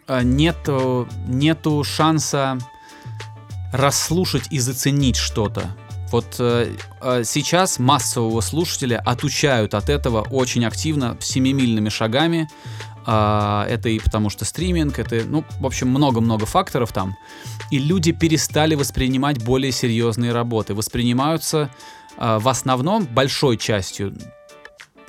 а, нету, нету шанса расслушать и заценить что-то. Вот э, э, сейчас массового слушателя отучают от этого очень активно, семимильными шагами. А, это и потому что стриминг, это, ну, в общем, много-много факторов там. И люди перестали воспринимать более серьезные работы. Воспринимаются а, в основном большой частью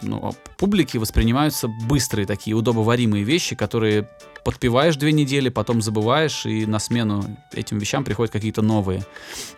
ну, публики воспринимаются быстрые такие удобоваримые вещи, которые подпеваешь две недели, потом забываешь, и на смену этим вещам приходят какие-то новые.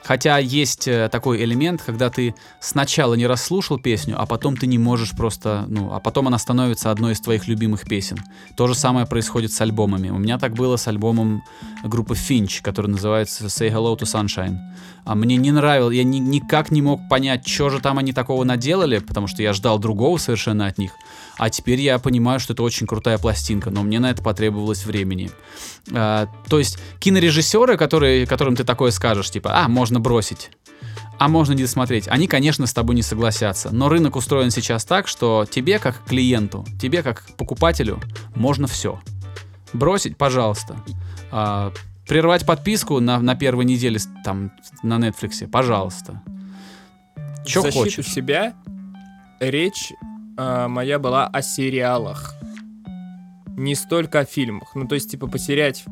Хотя есть э, такой элемент, когда ты сначала не расслушал песню, а потом ты не можешь просто, ну, а потом она становится одной из твоих любимых песен. То же самое происходит с альбомами. У меня так было с альбомом группы Finch, который называется Say Hello to Sunshine. А мне не нравилось, я ни- никак не мог понять, что же там они такого наделали, потому что я ждал другого совершенно от них. А теперь я понимаю, что это очень крутая пластинка, но мне на это потребовалось времени. А, то есть кинорежиссеры, которые, которым ты такое скажешь, типа, а, можно бросить, а можно не досмотреть, они, конечно, с тобой не согласятся. Но рынок устроен сейчас так, что тебе, как клиенту, тебе, как покупателю, можно все. Бросить, пожалуйста. А, прервать подписку на, на первой неделе там на Netflix, пожалуйста. Защиту хочешь. себя речь а, моя была о сериалах. Не столько о фильмах. Ну, то есть, типа, потерять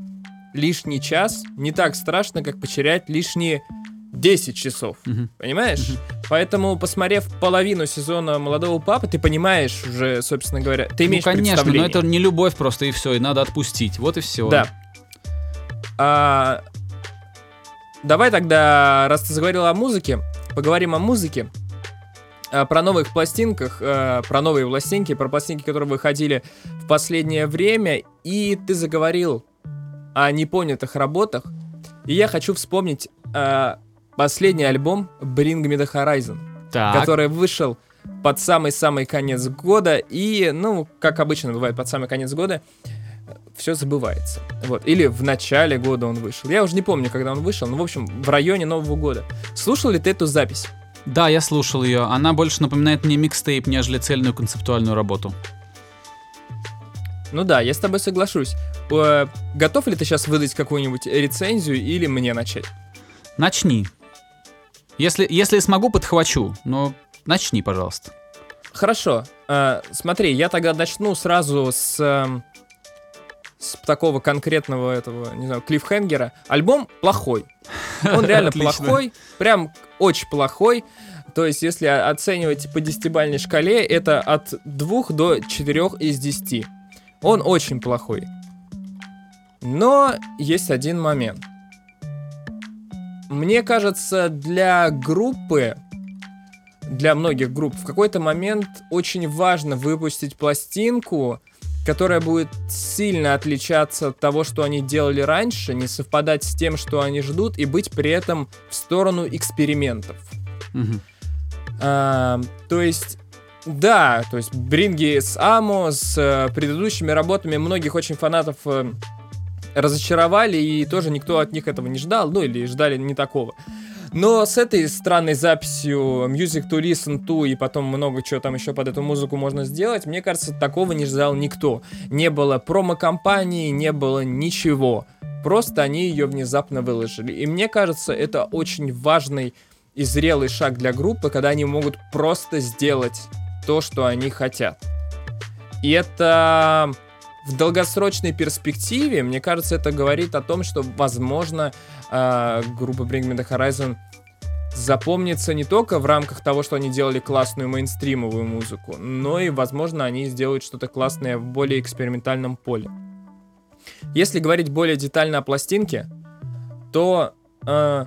лишний час не так страшно, как потерять лишние 10 часов. Мгм. Понимаешь? Поэтому, посмотрев половину сезона молодого папы, ты понимаешь уже, собственно говоря, ты Ну, имеешь конечно, но это не любовь просто и все, и надо отпустить. Вот и все. Да. А, давай тогда, раз ты заговорил о музыке, поговорим о музыке. А, про новых пластинках, а, про новые пластинки, про пластинки, которые выходили в последнее время. И ты заговорил о непонятых работах. И я хочу вспомнить э, последний альбом Bring Me The Horizon, Так, который вышел под самый-самый конец года. И, ну, как обычно бывает под самый конец года, все забывается. Вот. Или в начале года он вышел. Я уже не помню, когда он вышел, но, в общем, в районе Нового года. Слушал ли ты эту запись? Да, я слушал ее. Она больше напоминает мне микстейп, нежели цельную концептуальную работу. Ну да, я с тобой соглашусь. Э, готов ли ты сейчас выдать какую-нибудь рецензию или мне начать? Начни. Если, если смогу, подхвачу, но начни, пожалуйста. Хорошо. Э, смотри, я тогда начну сразу с, эм, с такого конкретного этого, не знаю, клиффхенгера. Альбом плохой. Он реально плохой, прям очень плохой. То есть, если оценивать по десятибальной шкале, это от 2 до 4 из 10. Он очень плохой. Но есть один момент. Мне кажется, для группы, для многих групп, в какой-то момент очень важно выпустить пластинку, которая будет сильно отличаться от того, что они делали раньше, не совпадать с тем, что они ждут, и быть при этом в сторону экспериментов. Мгм. А, то есть, да, то есть Бринги с Амо, с э, предыдущими работами многих очень фанатов э, разочаровали, и тоже никто от них этого не ждал, ну или ждали не такого. Но с этой странной записью Music to Listen to и потом много чего там еще под эту музыку можно сделать, мне кажется, такого не ждал никто. Не было промо-компании, не было ничего. Просто они ее внезапно выложили. И мне кажется, это очень важный и зрелый шаг для группы, когда они могут просто сделать то, что они хотят. И это в долгосрочной перспективе, мне кажется, это говорит о том, что, возможно, э, группа Bring Me The Horizon запомнится не только в рамках того, что они делали классную мейнстримовую музыку, но и, возможно, они сделают что-то классное в более экспериментальном поле. Если говорить более детально о пластинке, то э,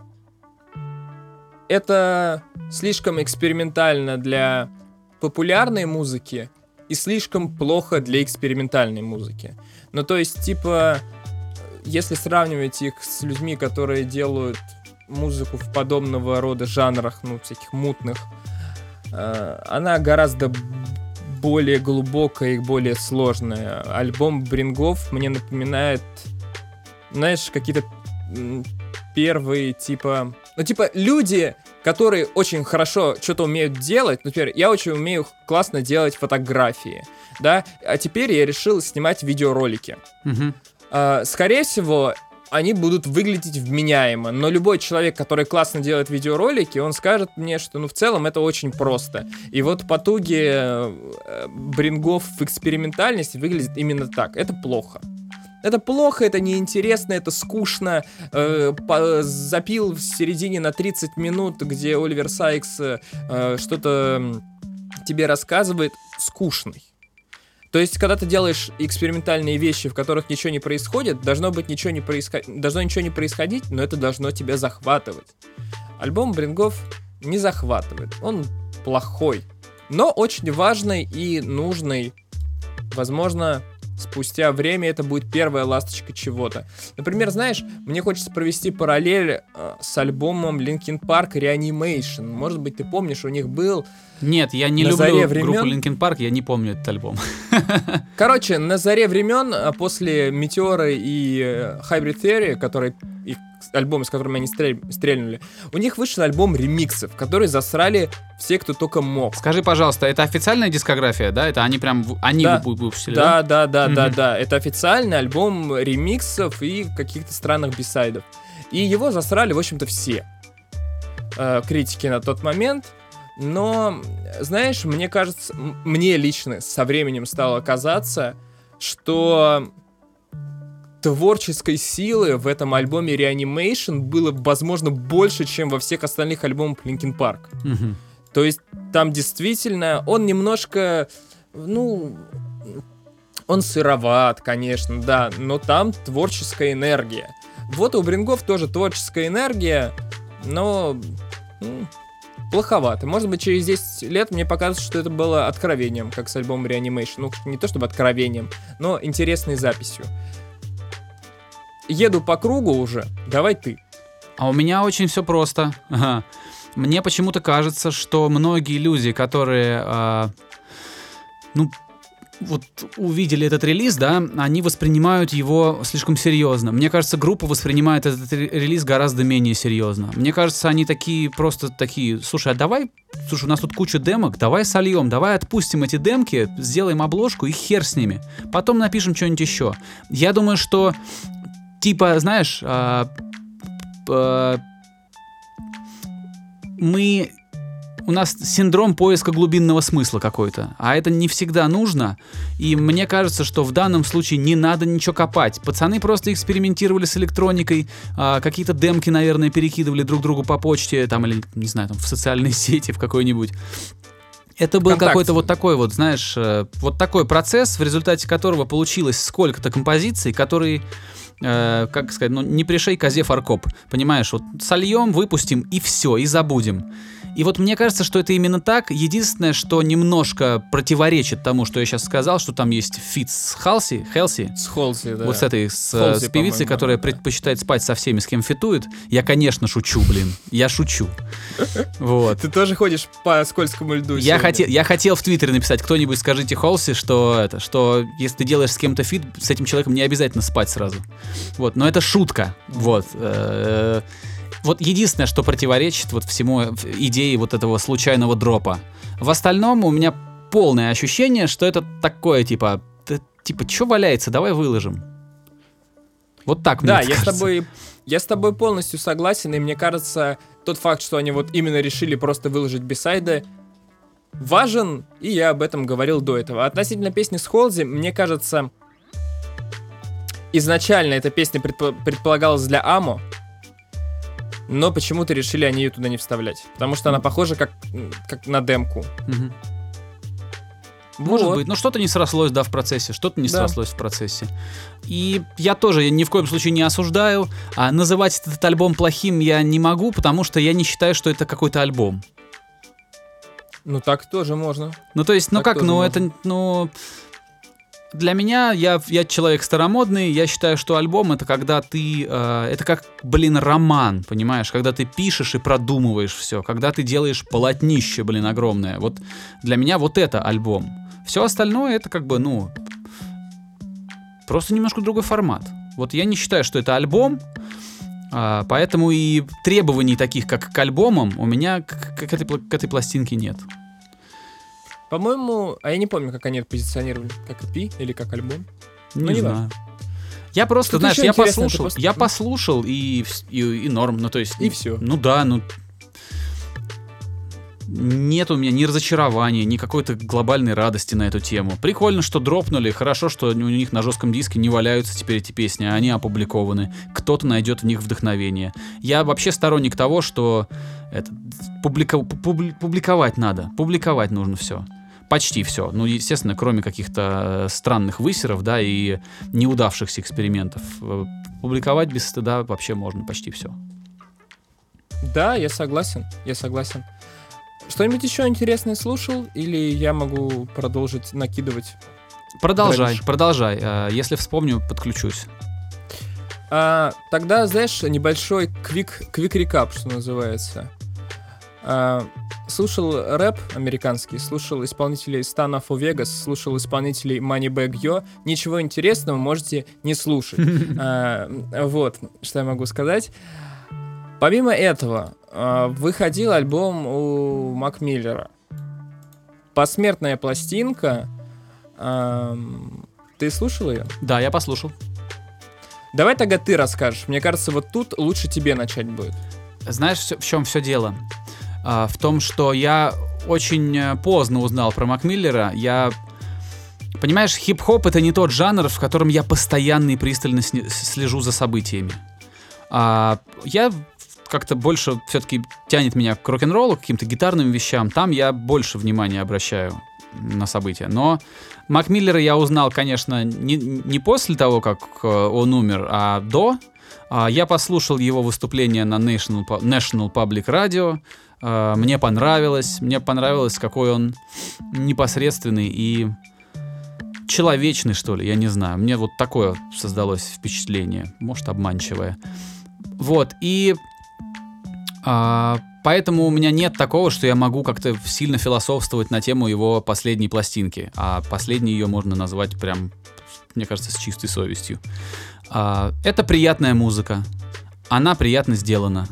это слишком экспериментально для популярной музыки и слишком плохо для экспериментальной музыки. Ну, то есть, типа, если сравнивать их с людьми, которые делают музыку в подобного рода жанрах, ну, всяких мутных, э, она гораздо более глубокая и более сложная. Альбом Брингов мне напоминает, знаешь, какие-то первые, типа... Ну, типа, люди, которые очень хорошо что-то умеют делать. Например, я очень умею классно делать фотографии, да, а теперь я решил снимать видеоролики. Мгм. А, скорее всего, они будут выглядеть вменяемо, но любой человек, который классно делает видеоролики, он скажет мне, что ну в целом это очень просто. И вот потуги э, брингов в экспериментальности выглядит именно так. Это плохо. Это плохо, это неинтересно, это скучно. Э, запил в середине на 30 минут, где Оливер Сайкс э, э, что-то тебе рассказывает, скучный. То есть, когда ты делаешь экспериментальные вещи, в которых ничего не происходит, должно быть ничего не происходить, должно ничего не происходить, но это должно тебя захватывать. Альбом Брингов не захватывает, он плохой, но очень важный и нужный. Возможно, спустя время это будет первая ласточка чего-то. Например, знаешь, мне хочется провести параллель э, с альбомом Linkin Park Reanimation. Может быть, ты помнишь, у них был Нет, я не На люблю заре группу времен? Linkin Park, я не помню этот альбом. Короче, на заре времен, а, после Метеора и э, Hybrid Theory, который их альбомы, с которыми они стрель- стрельнули, у них вышел альбом ремиксов, которые засрали все, кто только мог. Скажи, пожалуйста, это официальная дискография, да? Это они прям, они Да. вы- выпустили, Да, да, да, да, Мгм. да. Это официальный альбом ремиксов и каких-то странных бисайдов. И его засрали, в общем-то, все э, критики на тот момент. Но, знаешь, мне кажется, мне лично со временем стало казаться, что творческой силы в этом альбоме Reanimation было, возможно, больше, чем во всех остальных альбомах Linkin Park. Мгм. То есть там действительно он немножко, ну, он сыроват, конечно, да, но там творческая энергия. Вот у Брингов тоже творческая энергия, но ну, плоховато. Может быть, через 10 лет мне покажется, что это было откровением, как с альбомом Reanimation. Ну, не то чтобы откровением, но интересной записью. Еду по кругу уже, давай ты. А у меня очень все просто. Мне почему-то кажется, что многие люди, которые, а, ну, вот увидели этот релиз, да, они воспринимают его слишком серьезно. Мне кажется, группа воспринимает этот ре- релиз гораздо менее серьезно. Мне кажется, они такие просто такие, слушай, а давай, слушай, у нас тут куча демок, давай сольем, давай отпустим эти демки, сделаем обложку и хер с ними. Потом напишем что-нибудь еще. Я думаю, что типа, знаешь, а, а, мы у нас синдром поиска глубинного смысла какой-то, а это не всегда нужно, и мне кажется, что в данном случае не надо ничего копать. Пацаны просто экспериментировали с электроникой, а, какие-то демки, наверное, перекидывали друг другу по почте, там, или, не знаю, там, в социальной сети, в какой-нибудь. Это был какой-то вот такой вот, знаешь, э, вот такой процесс, в результате которого получилось сколько-то композиций, которые э, как сказать, ну, не пришей козе фаркоп. Понимаешь, вот сольем, выпустим и все, и забудем. И вот мне кажется, что это именно так. Единственное, что немножко противоречит тому, что я сейчас сказал, что там есть фит с Halsey, Halsey, С Halsey, да. вот с этой, с, э, Halsey, с певицей, которая да. предпочитает спать со всеми, с кем фитует. Я, конечно, шучу, блин. Я шучу. Вот. Ты тоже ходишь по скользкому льду Я хотел, я хотел в Твиттере написать, кто-нибудь скажите Halsey, что это, что если ты делаешь с кем-то фит, с этим человеком не обязательно спать сразу. Вот, но это шутка. Вот. Вот единственное, что противоречит вот всему э, идее вот этого случайного дропа. В остальном у меня полное ощущение, что это такое, типа, т- типа, что валяется, давай выложим. Вот так мне Да, я с кажется. тобой, я с тобой полностью согласен, и мне кажется, тот факт, что они вот именно решили просто выложить бисайды, важен, и я об этом говорил до этого. Относительно песни с Холзи, мне кажется, изначально эта песня предпо- предполагалась для Амо, но почему-то решили они ее туда не вставлять. Потому что она похожа как, как на демку. Мгм. Может Вот. быть, но что-то не срослось, да, в процессе, что-то не Да. срослось в процессе. И я тоже ни в коем случае не осуждаю, а называть этот альбом плохим я не могу, потому что я не считаю, что это какой-то альбом. Ну так тоже можно. Ну, то есть, ну Так как, ну можно. это, ну... Для меня, я, я человек старомодный, я считаю, что альбом это когда ты... э, это как, блин, роман, понимаешь? Когда ты пишешь и продумываешь все, когда ты делаешь полотнище, блин, огромное. Вот для меня вот это альбом. Все остальное это как бы, ну... Просто немножко другой формат. Вот я не считаю, что это альбом, а, поэтому и требований таких, как к альбомам, у меня к, к этой, к этой пластинке нет. По-моему, а я не помню, как они это позиционировали. Как EP или как альбом. Не, Ну, не знаю. важно. Я просто, знаешь, я послушал, просто- я послушал и, и, и норм, ну то есть... И всё. Ну да, ну... Нет у меня ни разочарования, ни какой-то глобальной радости на эту тему. Прикольно, что дропнули, хорошо, что у них на жестком диске не валяются теперь эти песни, а они опубликованы. Кто-то найдет в них вдохновение. Я вообще сторонник того, что это, публика- публи- публиковать надо, публиковать нужно все. Почти все. Ну, естественно, кроме каких-то э, странных высеров, да, и неудавшихся экспериментов. Э, Публиковать без стыда вообще можно почти все. Да, я согласен, я согласен. Что-нибудь еще интересное слушал? Или я могу продолжить накидывать? Продолжай, Дальше. продолжай. Э, Если вспомню, подключусь. А, тогда, знаешь, небольшой квик, квик рекап, что называется. А, слушал рэп американский, слушал исполнителей Stana for Vegas, слушал исполнителей Moneybag Yo. Ничего интересного можете не слушать. А, вот, что я могу сказать. Помимо этого, а, выходил альбом у Макмиллера. Посмертная пластинка. Ты слушал ее? Да, я послушал. Давай тогда ты расскажешь. Мне кажется, вот тут лучше тебе начать будет. Знаешь, в чем все дело? А, в том, что я очень э, поздно узнал про Макмиллера. Я... Понимаешь, хип-хоп — это не тот жанр, в котором я постоянно и пристально слежу за событиями. А, я как-то больше все-таки тянет меня к рок-н-роллу, к каким-то гитарным вещам. Там я больше внимания обращаю на события. Но Макмиллера я узнал, конечно, не, не после того, как э, он умер, а до. А, Я послушал его выступление на National, National Public Radio. А, Мне понравилось. Мне понравилось, какой он непосредственный и человечный, что ли, я не знаю. Мне вот такое создалось впечатление, может, обманчивое. Вот, и а, поэтому у меня нет такого, что я могу как-то сильно философствовать на тему его последней пластинки. А последней ее можно назвать прям, мне кажется, с чистой совестью. А, это приятная музыка. Она приятно сделана.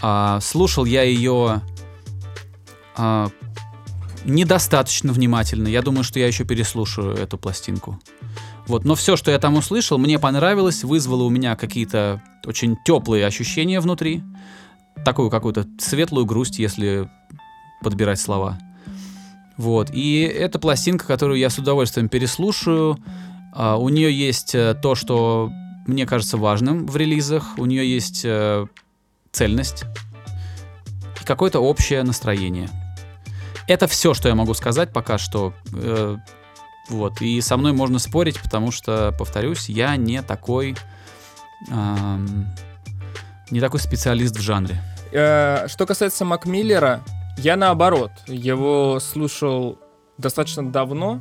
А, слушал я ее а, недостаточно внимательно. Я думаю, что я еще переслушаю эту пластинку. Вот, но все, что я там услышал, мне понравилось, вызвало у меня какие-то очень теплые ощущения внутри, такую какую-то светлую грусть, если подбирать слова. Вот, и это пластинка, которую я с удовольствием переслушаю. А, у нее есть э, то, что мне кажется важным в релизах, у нее есть э, цельность и какое-то общее настроение. Это все, что я могу сказать пока что. Э, вот. И со мной можно спорить, потому что, повторюсь, я не такой... Э, не такой специалист в жанре. Э, что касается Макмиллера, я наоборот. Его слушал достаточно давно,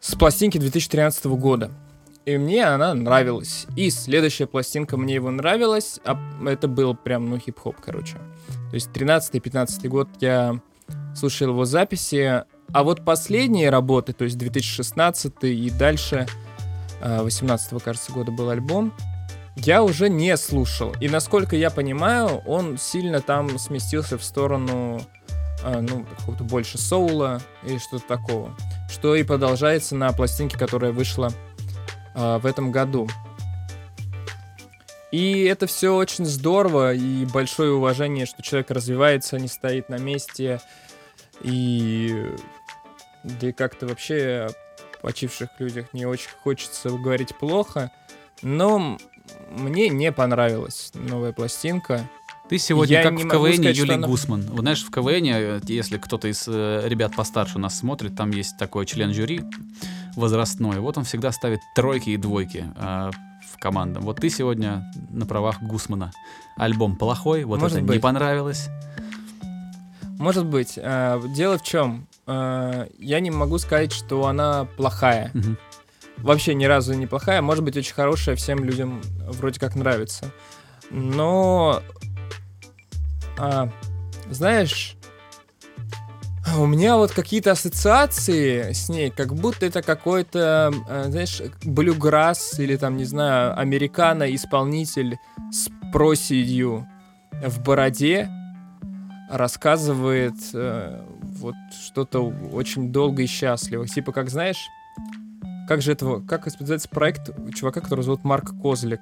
с пластинки 2013 года. И мне она нравилась. И следующая пластинка мне его нравилась. А это был прям, ну, хип-хоп, короче. То есть 13-15 год я слушал его записи. А вот последние работы, то есть 2016 и дальше, 18 а, кажется, года был альбом, я уже не слушал. И насколько я понимаю, он сильно там сместился в сторону, а, ну, какого-то больше соула или что-то такого. Что и продолжается на пластинке, которая вышла а, в этом году. И это все очень здорово, и большое уважение, что человек развивается, не стоит на месте, и да и как-то вообще почивших людях не очень хочется говорить плохо. Но мне не понравилась новая пластинка. Ты сегодня я как в КВН сказать, Юлий она... Гусман. Вот знаешь, в КВН, если кто-то из э, ребят постарше нас смотрит, там есть такой член жюри возрастной. Вот он всегда ставит тройки и двойки э, в командам. Вот ты сегодня на правах Гусмана. Альбом плохой, вот Может это быть. не понравилось. Может быть. Э, дело в чем? Э, я не могу сказать, что она плохая. Угу. Вообще ни разу не плохая. Может быть, очень хорошая, всем людям вроде как нравится. Но, а, знаешь, у меня вот какие-то ассоциации с ней, как будто это какой-то, э, знаешь, блюграсс или там, не знаю, американо-исполнитель с проседью в бороде, рассказывает э, вот что-то очень долго и счастливо. Типа, как знаешь, как же этого, как называется проект чувака, который зовут Марк Козлик?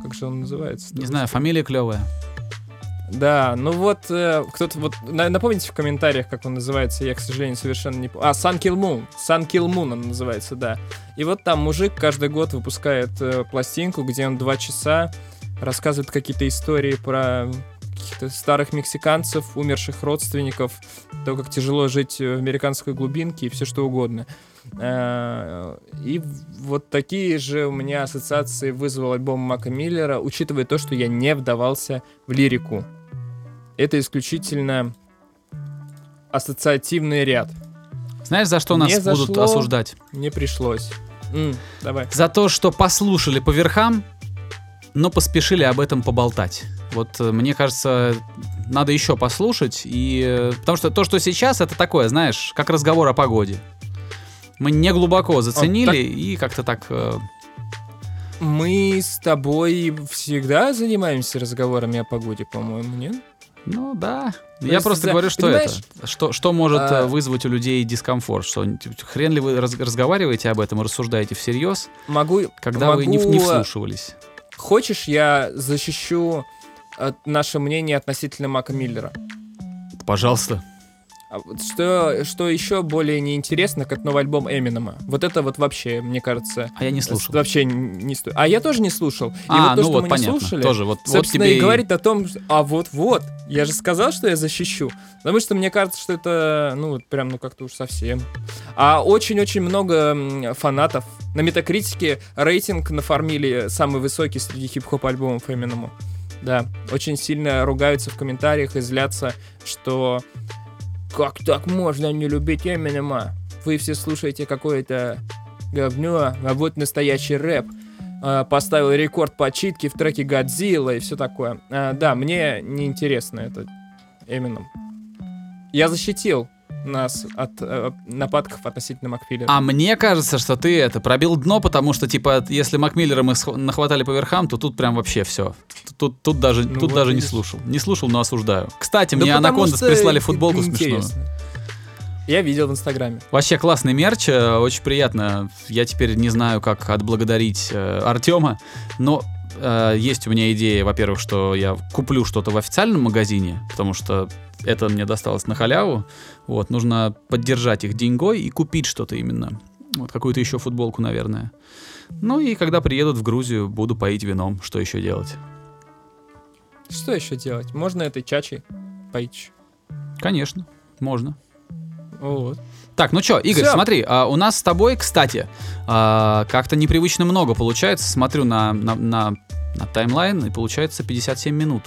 Как же он называется? Не знаю, фамилия клевая. Да, ну вот э, кто-то вот напомните в комментариях, как он называется. Я, к сожалению, совершенно не помню. А Sun Kill Moon, Sun Kill Moon он называется, да. И вот там мужик каждый год выпускает э, пластинку, где он два часа рассказывает какие-то истории про каких-то старых мексиканцев, умерших родственников, то, как тяжело жить в американской глубинке и все что угодно. Э, и вот такие же у меня ассоциации вызвал альбом Мака Миллера, учитывая то, что я не вдавался в лирику. Это исключительно ассоциативный ряд. Знаешь, за что нас зашло, будут осуждать? Не пришлось. М, давай. За то, что послушали по верхам, но поспешили об этом поболтать. Вот э, мне кажется, надо еще послушать, и э, потому что то, что сейчас, это такое, знаешь, как разговор о погоде. Мы не глубоко заценили а, так... и как-то так. Э... Мы с тобой всегда занимаемся разговорами о погоде, по-моему, нет? Ну да. То Я просто за... говорю, что Понимаешь? это. Что, что может а... вызвать у людей дискомфорт? Что хрен ли вы раз, разговариваете об этом, рассуждаете всерьез, могу, когда могу... вы не, не вслушивались? Хочешь, я защищу э, наше мнение относительно Мака Миллера? Пожалуйста. А что, что еще более неинтересно, как новый альбом Эминема. Вот это вот вообще, мне кажется... А я не слушал. Вообще не стоит. А я тоже не слушал. И а, вот то, ну что вот, мы понятно. не слушали, тоже, вот, собственно, вот тебе и говорит о том, что... А вот-вот, я же сказал, что я защищу. Потому что мне кажется, что это, ну, вот прям, ну, как-то уж совсем. А очень-очень много фанатов. На Метакритике рейтинг нафармили самый высокий среди хип-хоп альбомов Эминему. Да, очень сильно ругаются в комментариях и злятся, что как так можно не любить Эминема? вы все слушаете какое-то говню, а вот настоящий рэп. А, Поставил рекорд по читке в треке Годзилла и все такое. А, Да, мне неинтересно это Эмином. Я защитил нас от э, нападков относительно Макфиллера. А мне кажется, что ты это пробил дно, потому что, типа, если Макмиллера мы нахватали по верхам, то тут прям вообще все. Тут, тут даже, Ну тут вот даже не слушал. Не слушал, но осуждаю. Кстати, Да мне Анакондас прислали футболку смешную. Я видел в Инстаграме. Вообще классный мерч, э, очень приятно. Я теперь не знаю, как отблагодарить э, Артема, но э, есть у меня идея, во-первых, что я куплю что-то в официальном магазине, потому что это мне досталось на халяву. Вот, нужно поддержать их деньгой и купить что-то именно. Вот какую-то еще футболку, наверное. Ну и когда приедут в Грузию, буду поить вином. Что еще делать? Что еще делать? Можно этой чачей поить. Конечно, можно. Вот. Так, ну что, Игорь, Всё. смотри, а, у нас с тобой, кстати, а, как-то непривычно много получается. Смотрю на, на, на, на таймлайн, и получается 57 минут.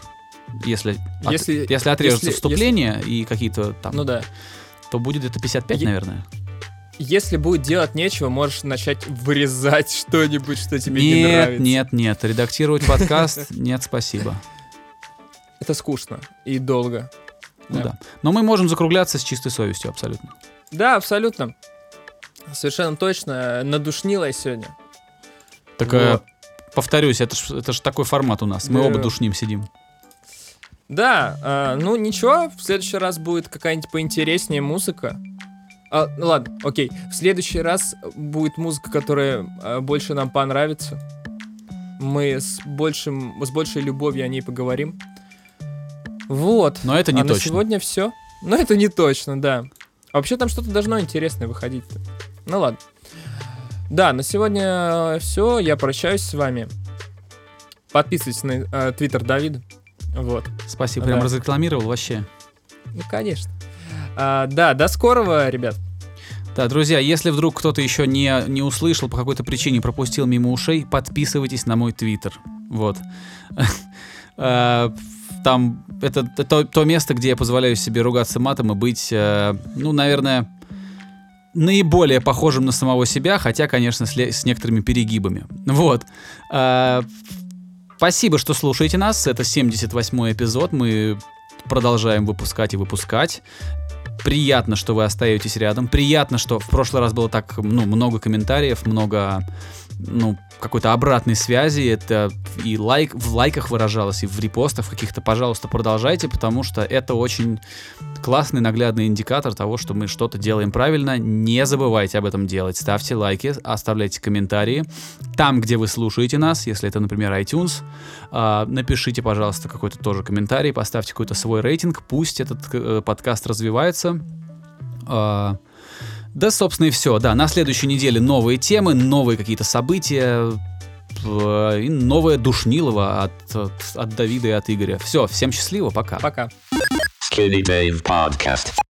Если, от- Если- если отрежется если- вступление и какие-то там, Ну да. то будет это 55, Е- наверное. Если будет делать нечего, можешь начать вырезать что-нибудь, что тебе не Нет, нравится. нет, нет, редактировать подкаст, нет, спасибо. Это скучно и долго. Ну Да. да. Но мы можем закругляться с чистой совестью, абсолютно. Да, абсолютно. Совершенно точно. Надушнила я сегодня. Так, э, Вот. повторюсь, это ж, это ж такой формат у нас. Мы Да. оба душним сидим. Да, а, ну ничего, в следующий раз будет какая-нибудь поинтереснее музыка. А, ну ладно, окей. В следующий раз будет музыка, которая а, больше нам понравится. Мы с, большим, с большей любовью о ней поговорим. Вот. Но это не а на точно. сегодня все. Но это не точно, да. А вообще там что-то должно интересное выходить. Ну ладно. Да, на сегодня все. Я прощаюсь с вами. Подписывайтесь на э, твиттер Давида. Вот. Спасибо, прям Да. разрекламировал вообще. Ну, конечно. А, да, до скорого, ребят. Да, друзья, если вдруг кто-то еще не, не услышал, по какой-то причине пропустил мимо ушей, подписывайтесь на мой твиттер. Вот. Э, Там это, то, то место, где я позволяю себе ругаться матом и быть, э, ну, наверное, наиболее похожим на самого себя, хотя, конечно, с, некоторыми перегибами. Вот. Спасибо, что слушаете нас. Это 78-й эпизод. Мы продолжаем выпускать и выпускать. Приятно, что вы остаетесь рядом. Приятно, что в прошлый раз было так ну, много комментариев, много ну, какой-то обратной связи. Это и лайк, в лайках выражалось, и в репостах каких-то. Пожалуйста, продолжайте, потому что это очень классный наглядный индикатор того, что мы что-то делаем правильно. Не забывайте об этом делать. Ставьте лайки, оставляйте комментарии. Там, где вы слушаете нас, если это, например, iTunes, а, напишите, пожалуйста, какой-то тоже комментарий, поставьте какой-то свой рейтинг, пусть этот э, подкаст развивается. Да, собственно, и все. Да, на следующей неделе новые темы, новые какие-то события, и новое Душнилово от, от, от Давида и от Игоря. Все, всем счастливо, пока. Пока. Skinny Dave Podcast.